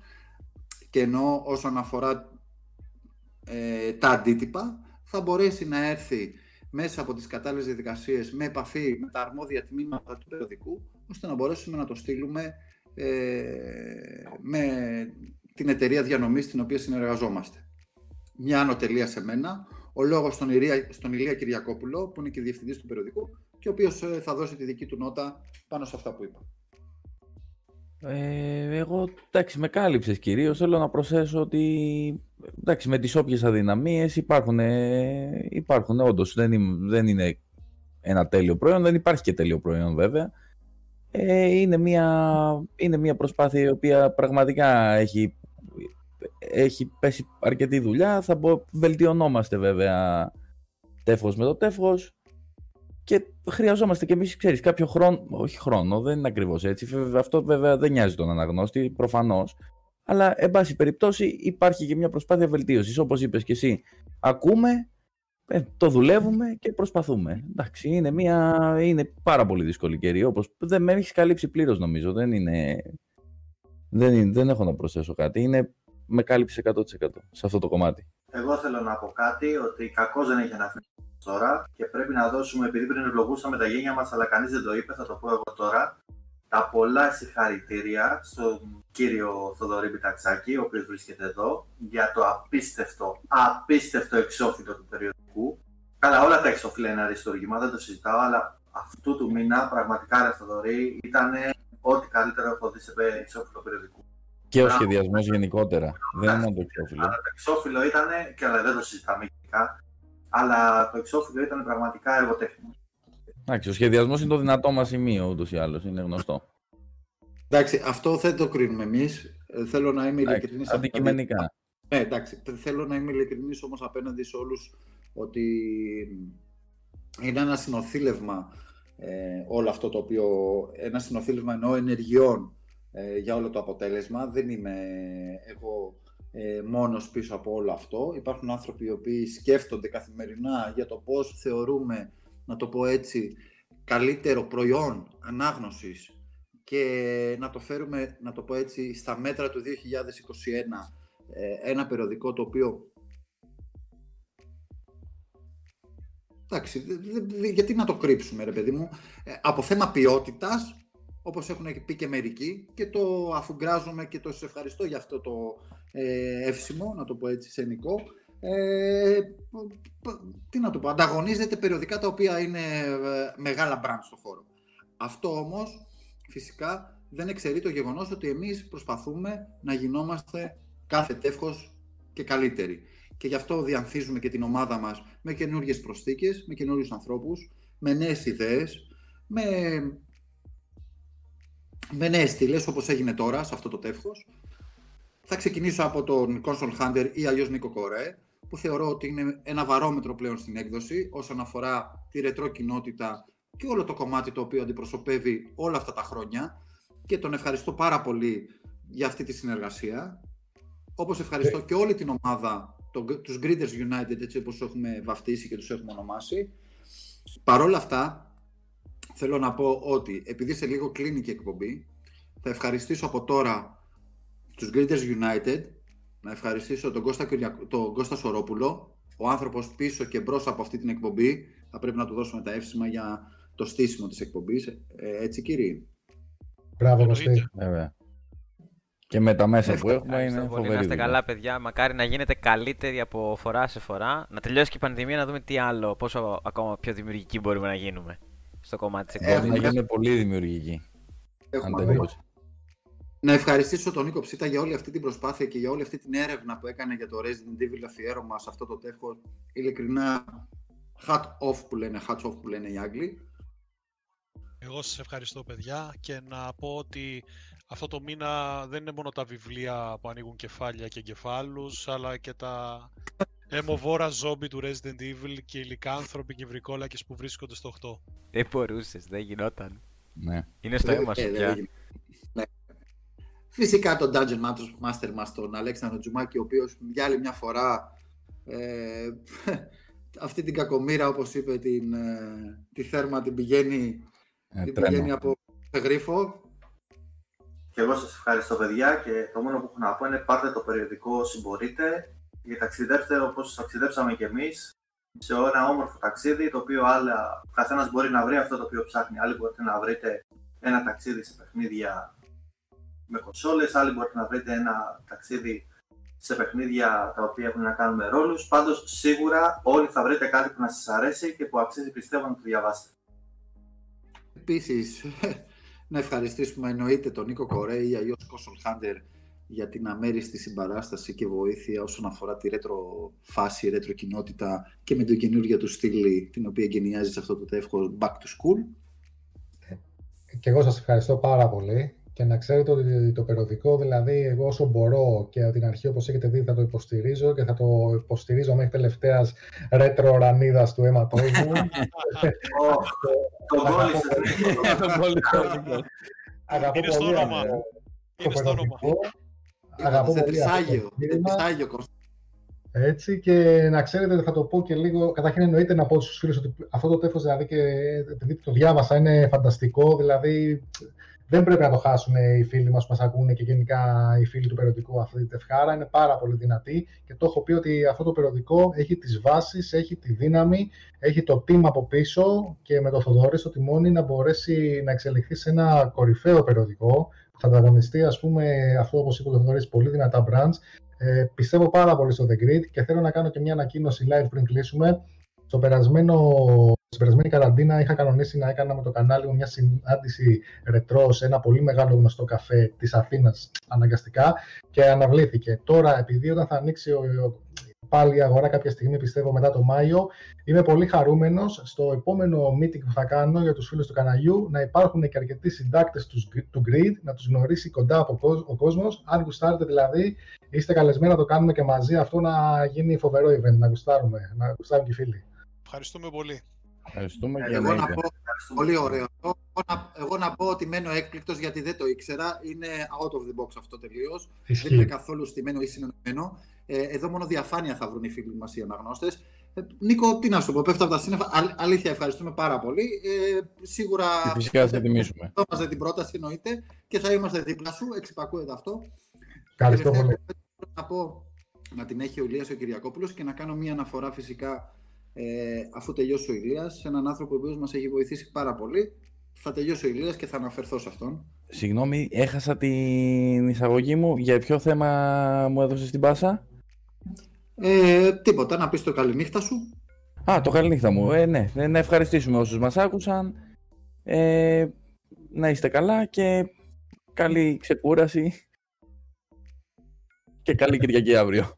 και ενώ όσον αφορά ε, τα αντίτυπα θα μπορέσει να έρθει μέσα από τις κατάλληλες διαδικασίες με επαφή με τα αρμόδια τμήματα του περιοδικού ώστε να μπορέσουμε να το στείλουμε ε, με την εταιρεία διανομής στην οποία συνεργαζόμαστε. Μια ανωτελεία σε μένα, ο λόγος στον, Ηλία, στον Ηλία Κυριακόπουλο που είναι και διευθυντής του περιοδικού και ο οποίος ε, θα δώσει τη δική του νότα πάνω σε αυτά που είπα. Ε, εγώ, εντάξει, με κάλυψες κυρίως. Θέλω να προσθέσω ότι εντάξει, με τις όποιες αδυναμίες υπάρχουν, ε, υπάρχουν όντως. Δεν είναι, δεν είναι ένα τέλειο προϊόν, δεν υπάρχει και τέλειο προϊόν βέβαια. Ε, είναι, μια, είναι μια προσπάθεια η οποία πραγματικά έχει, έχει πέσει αρκετή δουλειά. Θα μπο, βελτιωνόμαστε βέβαια τεύχος με το τεύχος και χρειαζόμαστε κι εμείς, ξέρεις, κάποιο χρόνο. Όχι χρόνο, δεν είναι ακριβώς έτσι. Αυτό βέβαια δεν νοιάζει τον αναγνώστη, προφανώς. Αλλά, εν πάση περιπτώσει, υπάρχει και μια προσπάθεια βελτίωσης. Όπως είπες και εσύ, ακούμε, ε, το δουλεύουμε και προσπαθούμε. Εντάξει, είναι, μια, είναι πάρα πολύ δύσκολη καιρή. Όπως, δεν με έχεις καλύψει πλήρως, νομίζω. Δεν, είναι, δεν, είναι, δεν έχω να προσθέσω κάτι. Είναι, με κάλυψε 100% σε αυτό το κομμάτι. Εγώ θέλω να πω κάτι, ότι κακός δεν έχει αναφερθεί τώρα και πρέπει να δώσουμε, επειδή πριν ευλογούσαμε τα γένια μας, αλλά κανείς δεν το είπε, θα το πω εγώ τώρα, τα πολλά συγχαρητήρια στον κύριο Θοδωρή Πιταξάκη, ο οποίος βρίσκεται εδώ, για το απίστευτο, απίστευτο εξώφυλλο του περιοδικού. Καλά, όλα τα εξώφυλλα είναι αριστούργημα, δεν το συζητάω, αλλά αυτού του μήνα πραγματικά, ρε Θοδωρή, ήταν ό,τι καλύτερο έχω δει σε εξώφυλλο περιοδικού. Και ο σχεδιασμός γενικότερα. Δεν είναι το εξώφυλλο. Αλλά το εξώφυλλο ήταν, και αλλά δεν το συζητάμε γενικά, αλλά το εξώφυλλο ήταν πραγματικά εργοτέχνημα. Εντάξει, ο σχεδιασμός είναι το δυνατό μας σημείο ούτως ή άλλως, είναι γνωστό. Εντάξει, αυτό δεν το κρίνουμε εμείς. Ε, θέλω να είμαι ειλικρινής. Αντικειμενικά. Ναι, εντάξει. Θέλω να είμαι ειλικρινής όμως απέναντι σε όλους ότι είναι ένα συνοθήλευμα ε, όλο αυτό το οποίο. Ένα συνοθήλευμα εννοώ ενεργειών ε, για όλο το αποτέλεσμα. Δεν είμαι εγώ ε, μόνος πίσω από όλο αυτό. Υπάρχουν άνθρωποι οι οποίοι σκέφτονται καθημερινά για το πώς θεωρούμε, να το πω έτσι, καλύτερο προϊόν ανάγνωσης και να το φέρουμε, να το πω έτσι, στα μέτρα του 2021 ε, ένα περιοδικό το οποίο Εντάξει, γιατί να το κρύψουμε ρε παιδί μου. Ε, από θέμα ποιότητας Όπως έχουν πει και μερικοί και το αφουγκράζομαι και το σας ευχαριστώ για αυτό το ε, εύσημο, να το πω έτσι σενικό. Ε, τι να το πω, ανταγωνίζεται περιοδικά τα οποία είναι ε, μεγάλα μπραντ στο χώρο. Αυτό όμως φυσικά δεν εξαιρεί το γεγονός ότι εμείς προσπαθούμε να γινόμαστε κάθε τεύχος και καλύτεροι. Και γι' αυτό διανθίζουμε και την ομάδα μας με καινούργιες προσθήκες, με καινούριους ανθρώπους, με νέες ιδέες, με με νέες στήλες όπως έγινε τώρα σε αυτό το τεύχος. Θα ξεκινήσω από τον Console Hunter ή αλλιώς Νίκο Κορέ, που θεωρώ ότι είναι ένα βαρόμετρο πλέον στην έκδοση όσον αφορά τη ρετρό κοινότητα και όλο το κομμάτι το οποίο αντιπροσωπεύει όλα αυτά τα χρόνια και τον ευχαριστώ πάρα πολύ για αυτή τη συνεργασία. Όπως ευχαριστώ και όλη την ομάδα, τους Greeters United, έτσι όπως έχουμε βαφτίσει και τους έχουμε ονομάσει. Παρόλα αυτά, θέλω να πω ότι επειδή σε λίγο κλείνει και η εκπομπή, θα ευχαριστήσω από τώρα τους Greeters United, να ευχαριστήσω τον Κώστα, τον Κώστα Σορόπουλο, ο άνθρωπος πίσω και μπρος από αυτή την εκπομπή. Θα πρέπει να του δώσουμε τα εύσημα για το στήσιμο της εκπομπής. Ε, έτσι κύριε; Μπράβο, Κωστή. Και με τα μέσα που έχουμε είναι φοβερή. Να είστε καλά, παιδιά. Μακάρι να γίνετε καλύτεροι από φορά σε φορά. Να τελειώσει και η πανδημία, να δούμε τι άλλο, πόσο ακόμα πιο δημιουργικοί μπορούμε να γίνουμε στο κομμάτι της εκπομπής. Να γίνουμε πολύ δημιουργικοί. Έχουμε, να ευχαριστήσω τον Νίκο Ψήτα για όλη αυτή την προσπάθεια και για όλη αυτή την έρευνα που έκανε για το Resident Evil αφιέρωμα σε αυτό το τεύχο. Ειλικρινά, hat off που λένε, hats off που λένε οι Άγγλοι. Εγώ σας ευχαριστώ παιδιά και να πω ότι αυτό το μήνα δεν είναι μόνο τα βιβλία που ανοίγουν κεφάλια και κεφάλους, αλλά και τα αιμοβόρα ζόμπι του Resident Evil και οι λικάνθρωποι και βρικόλακες που βρίσκονται στο 8. Δεν μπορούσες, δεν γινόταν. Ναι. Είναι στο αίμα σου Ε, πια. δεν- ναι. Φυσικά τον Dungeon Master- Master μας, τον Αλέξανδρο Τζουμάκη, ο οποίος για άλλη μια φορά ε, αυτή την κακομήρα, όπως είπε, την, ε, τη θέρμα την πηγαίνει, Ε, την τρέμω. πηγαίνει από γρίφο. Και εγώ σας ευχαριστώ παιδιά και το μόνο που έχω να πω είναι πάρτε το περιοδικό όσοι μπορείτε και ταξιδέψτε όπως ταξιδέψαμε κι εμείς σε ένα όμορφο ταξίδι το οποίο άλλα, ο καθένας μπορεί να βρει αυτό το οποίο ψάχνει. Άλλοι μπορείτε να βρείτε ένα ταξίδι σε παιχνίδια με κονσόλες, άλλοι μπορείτε να βρείτε ένα ταξίδι σε παιχνίδια τα οποία έχουν να κάνουν με ρόλους. Πάντως σίγουρα όλοι θα βρείτε κάτι που να σας αρέσει και που αξίζει πιστεύω να το διαβάσετε. Επίσης, να ευχαριστήσουμε εννοείται τον Νίκο Κορέη ή αλλιώς Console Hunter για την αμέριστη συμπαράσταση και βοήθεια όσον αφορά τη ρέτρο φάση, ρέτρο κοινότητα και με την καινούργια του στήλη την οποία εγκαινιάζει σε αυτό το τεύχος Back to School. Και εγώ σας ευχαριστώ πάρα πολύ και να ξέρετε ότι το περιοδικό, δηλαδή εγώ όσο μπορώ και από την αρχή όπως έχετε δει θα το υποστηρίζω και θα το υποστηρίζω μέχρι τελευταίας ρέτρο ρανίδας του αίματός μου. Ω, Τον κόλλησες, Νίκο. Τον πολύ χρόνο. Αγαπώ Είναι στο πολύ όνομα. αυτό Είναι το στο όνομα. Περιοδικό. Αγαπώ Σε πολύ αυτό το τρισάγιο, σε εγχείρημα. τρισάγιο Κώστα. Έτσι και να ξέρετε ότι θα το πω και λίγο, καταρχήν εννοείται να πω στους φίλους ότι αυτό το τέφος δηλαδή και επειδή το διάβασα είναι φανταστικό, δηλαδή δεν πρέπει να το χάσουν οι φίλοι μας που μας ακούνε και γενικά οι φίλοι του περιοδικού αυτή τη τευχάρα, είναι πάρα πολύ δυνατή και το έχω πει ότι αυτό το περιοδικό έχει τις βάσεις, έχει τη δύναμη, έχει το team από πίσω και με το Θοδωρή στο τιμόνι να μπορέσει να εξελιχθεί σε ένα κορυφαίο περιοδικό που θα ανταγωνιστεί ας πούμε αυτό όπως είπε ο Θοδωρής πολύ δυνατά brands ε, πιστεύω πάρα πολύ στο The Grid και θέλω να κάνω και μια ανακοίνωση live πριν κλείσουμε. Στο περασμένο, στην περασμένη καραντίνα είχα κανονίσει να έκανα με το κανάλι μου μια συνάντηση ρετρό σε ένα πολύ μεγάλο γνωστό καφέ της Αθήνας αναγκαστικά και αναβλήθηκε. Τώρα επειδή όταν θα ανοίξει ο, ο- πάλι η αγορά κάποια στιγμή πιστεύω μετά το Μάιο είμαι πολύ χαρούμενος στο επόμενο meeting που θα κάνω για τους φίλους του καναλιού να υπάρχουν και αρκετοί συντάκτες τους, του Grid, να τους γνωρίσει κοντά από κο- ο κόσμος. Αν γουστάρετε δηλαδή Είστε καλεσμένοι να το κάνουμε και μαζί αυτό να γίνει φοβερό event, να γουστάρουμε, να γουστάρουν και οι φίλοι. Ευχαριστούμε πολύ. Ευχαριστούμε και Εγώ να εννοείται. πω, πολύ ωραίο. Εγώ να, εγώ να πω ότι μένω έκπληκτος γιατί δεν το ήξερα. Είναι out of the box αυτό τελείως. Δεν είναι Ισχύει. καθόλου στημένο ή συνεννοημένο. Ε, εδώ μόνο διαφάνεια θα βρουν οι φίλοι μας οι αναγνώστες. Ε, Νίκο, τι να σου πω, πέφτω από τα σύννεφα. Αλ- αλήθεια, ευχαριστούμε πάρα πολύ. Ε, σίγουρα Και φυσικά θα σε τιμήσουμε. δεχόμαστε την πρόταση εννοείται και θα είμαστε δίπλα σου. Εξυπακούεται αυτό. Ευχαριστώ Τελευταία πολύ. κουβέντα που θέλω να πω να την έχει ο Ηλίας ο Κυριακόπουλος και να κάνω μία αναφορά φυσικά ε, αφού τελειώσει ο Ηλίας σε έναν άνθρωπο ο οποίος μας έχει βοηθήσει πάρα πολύ. Θα τελειώσει ο Ηλίας και θα αναφερθώ σε αυτόν. Συγγνώμη, έχασα την εισαγωγή μου. Για ποιο θέμα μου έδωσες την πάσα; Ε, τίποτα, να πεις το καληνύχτα σου. Α, το καληνύχτα μου. Ε, ναι, Ε, να ευχαριστήσουμε όσους μας άκουσαν. Ε, να είστε καλά και καλή ξεκούραση. Και καλή Κυριακή αύριο.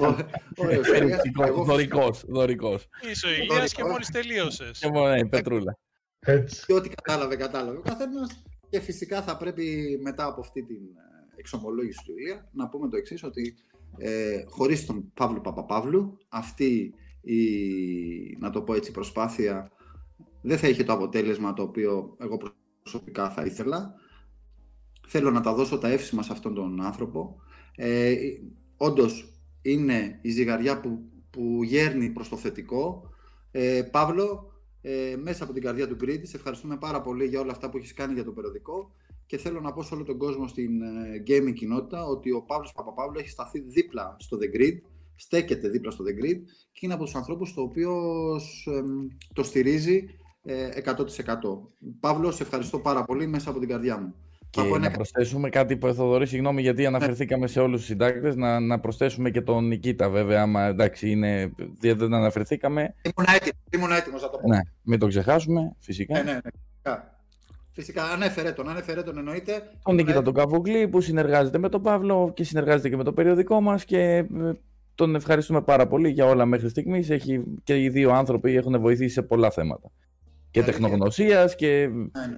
Ο- Ωραίος, Ηλίας. Εγώ Δωρικός, δωρικός. Είσαι ο Ηλίας και μόλις τελείωσες. Και μόνο, ναι, η Πετρούλα. Έτσι. και ό,τι κατάλαβε, κατάλαβε ο καθένας. Και φυσικά θα πρέπει μετά από αυτή την ε, εξομολόγηση του Ηλία να πούμε το εξής ότι ε, χωρίς τον Παύλο Παπαπαύλου αυτή η, να το πω έτσι, προσπάθεια δεν θα είχε το αποτέλεσμα το οποίο εγώ προσωπικά θα ήθελα. Θέλω να τα δώσω τα εύσημα σε αυτόν τον άνθρωπο. Ε, όντως είναι η ζυγαριά που, που γέρνει προς το θετικό. Ε, Παύλο, ε, μέσα από την καρδιά του Grid, σε ευχαριστούμε πάρα πολύ για όλα αυτά που έχεις κάνει για το περιοδικό και θέλω να πω σε όλο τον κόσμο στην ε, gaming κοινότητα ότι ο Παύλος Παπαπαύλου έχει σταθεί δίπλα στο The Grid, στέκεται δίπλα στο The Grid και είναι από τους ανθρώπους το οποίος εμ, το στηρίζει ε, 100%. Παύλο, σε ευχαριστώ πάρα πολύ μέσα από την καρδιά μου. Και Θα πω ένα να προσθέσουμε κάτι που Θοδωρή, συγγνώμη γιατί αναφερθήκαμε σε όλους τους συντάκτες, να, να προσθέσουμε και τον Νικήτα βέβαια, άμα εντάξει είναι, δεν δεν αναφερθήκαμε, Ήμουν έτοιμος, ήμουν έτοιμος να το πω. ναι, μην το ξεχάσουμε φυσικά. Ναι, ναι, ναι. Φυσικά, ανέφερε τον, ανέφερε τον εννοείται. Τον Νίκητα τον Καβουγλή που συνεργάζεται με τον Παύλο και συνεργάζεται και με το περιοδικό μας και ε, τον ευχαριστούμε πάρα πολύ για όλα μέχρι στιγμής. Έχει, και οι δύο άνθρωποι έχουν βοηθήσει σε πολλά θέματα. Και Αλήθεια. τεχνογνωσίας και ναι.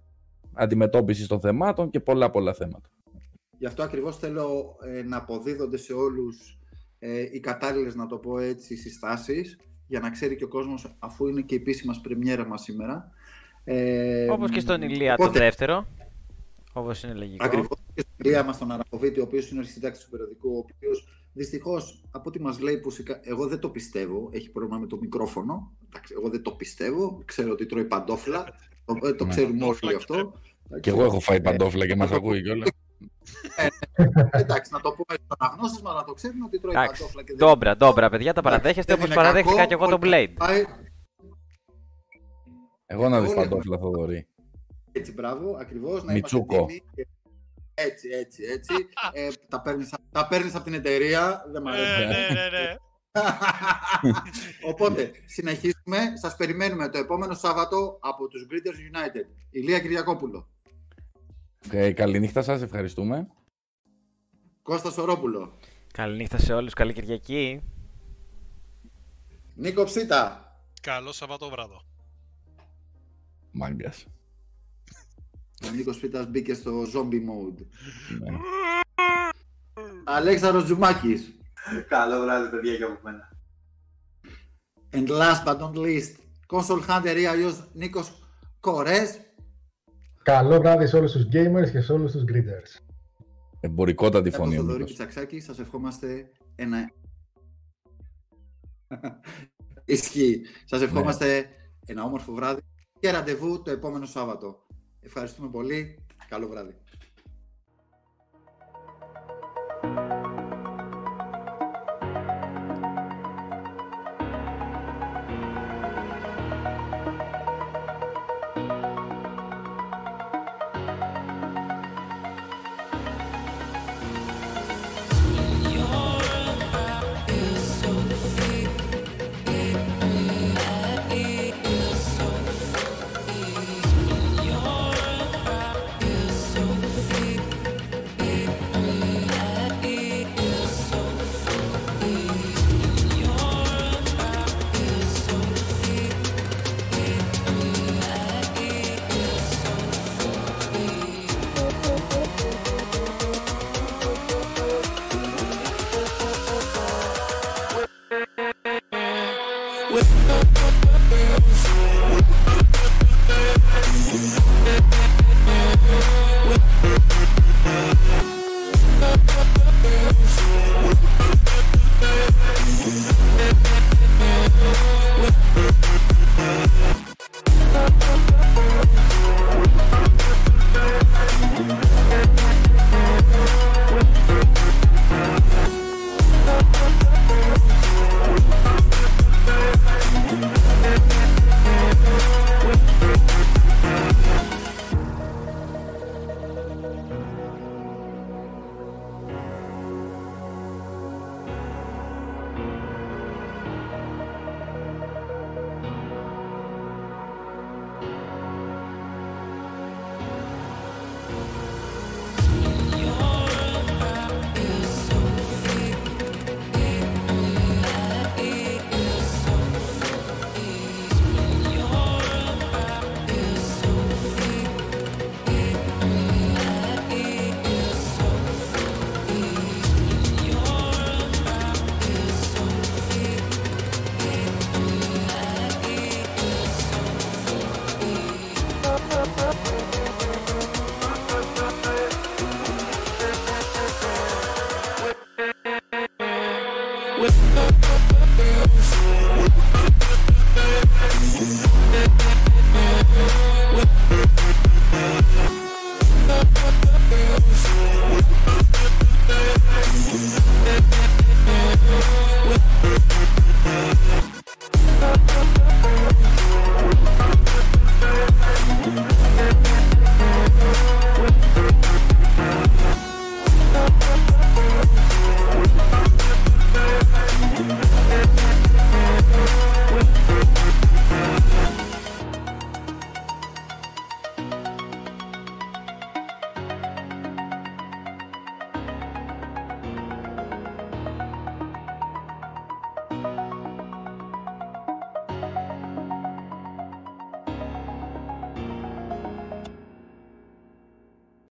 αντιμετώπισης των θεμάτων και πολλά πολλά θέματα. Γι' αυτό ακριβώς θέλω ε, να αποδίδονται σε όλους ε, οι κατάλληλες, να το πω έτσι, συστάσεις, για να ξέρει και ο κόσμος, αφού είναι και η επίσημας πρεμιέρα μας σήμερα. Ε, Όπως και στον Ηλία το οπότε, δεύτερο. Όπως είναι λογικό. Ακριβώς και στον Ηλία μας τον Αραποβίτη, ο οποίος είναι ο συντάκτης του περιοδικού, ο οποίος δυστυχώς, από ό,τι μας λέει, που σε- εγώ δεν το πιστεύω, έχει πρόβλημα με το μικρόφωνο, Εντάξει, εγώ δεν το πιστεύω, ξέρω ότι τρώει παντόφλα, το, το Ναι. ξέρουμε Παντόφλα όλοι και αυτό. Και εγώ έχω φάει Ε, παντόφλα και μας ακούει κιόλας. Εντάξει, να το πούμε στον αγνώστες μας, να το ξέρουν ότι τρώει Εντάξει. παντόφλα και δεν Ντόμπρα, ντόμπρα, παιδιά, τα παραδέχεστε δεν όπως είναι παραδέχτηκα κακό, και εγώ τον όλοι Blade. Πάει. Εγώ να δεις Όλοι παντόφλα Θοδωρή. Έτσι, μπράβο, ακριβώς. Να Μιτσούκο. είμαστε έτοιμοι. και- Έτσι, έτσι, έτσι. ε, τα παίρνεις, τα παίρνεις από την εταιρεία, δεν μ' αρέσει. Ναι, ναι, ναι, ναι. Οπότε, συνεχίζουμε. Σας περιμένουμε το επόμενο Σάββατο από τους Greeters United. Ηλία Κυριακόπουλο, Ε, καληνύχτα σας, ευχαριστούμε. Κώστα Σορόπουλο, Καληνύχτα σε όλους, καλή Κυριακή. Νίκο Ψίτα, Καλό Σαββατόβραδο. Μάγκας. ο Νίκος Ψίτας μπήκε στο zombie mode. Ναι. Αλέξανδρος Τζουμάκης. Καλό βράδυ, παιδιά, και από μένα. And last but not least, Console Hunter ή αλλιώς Νίκος Κορές. Καλό βράδυ σε όλους τους gamers και σε όλους τους greeters. Εμπορικότατη Από φωνή ο Θοδωρή Νίκος. Πιτσαξάκη, σας ευχόμαστε ένα... Ισχύει. Σας ευχόμαστε ένα όμορφο βράδυ και ραντεβού το επόμενο Σάββατο. Ευχαριστούμε πολύ. Καλό βράδυ.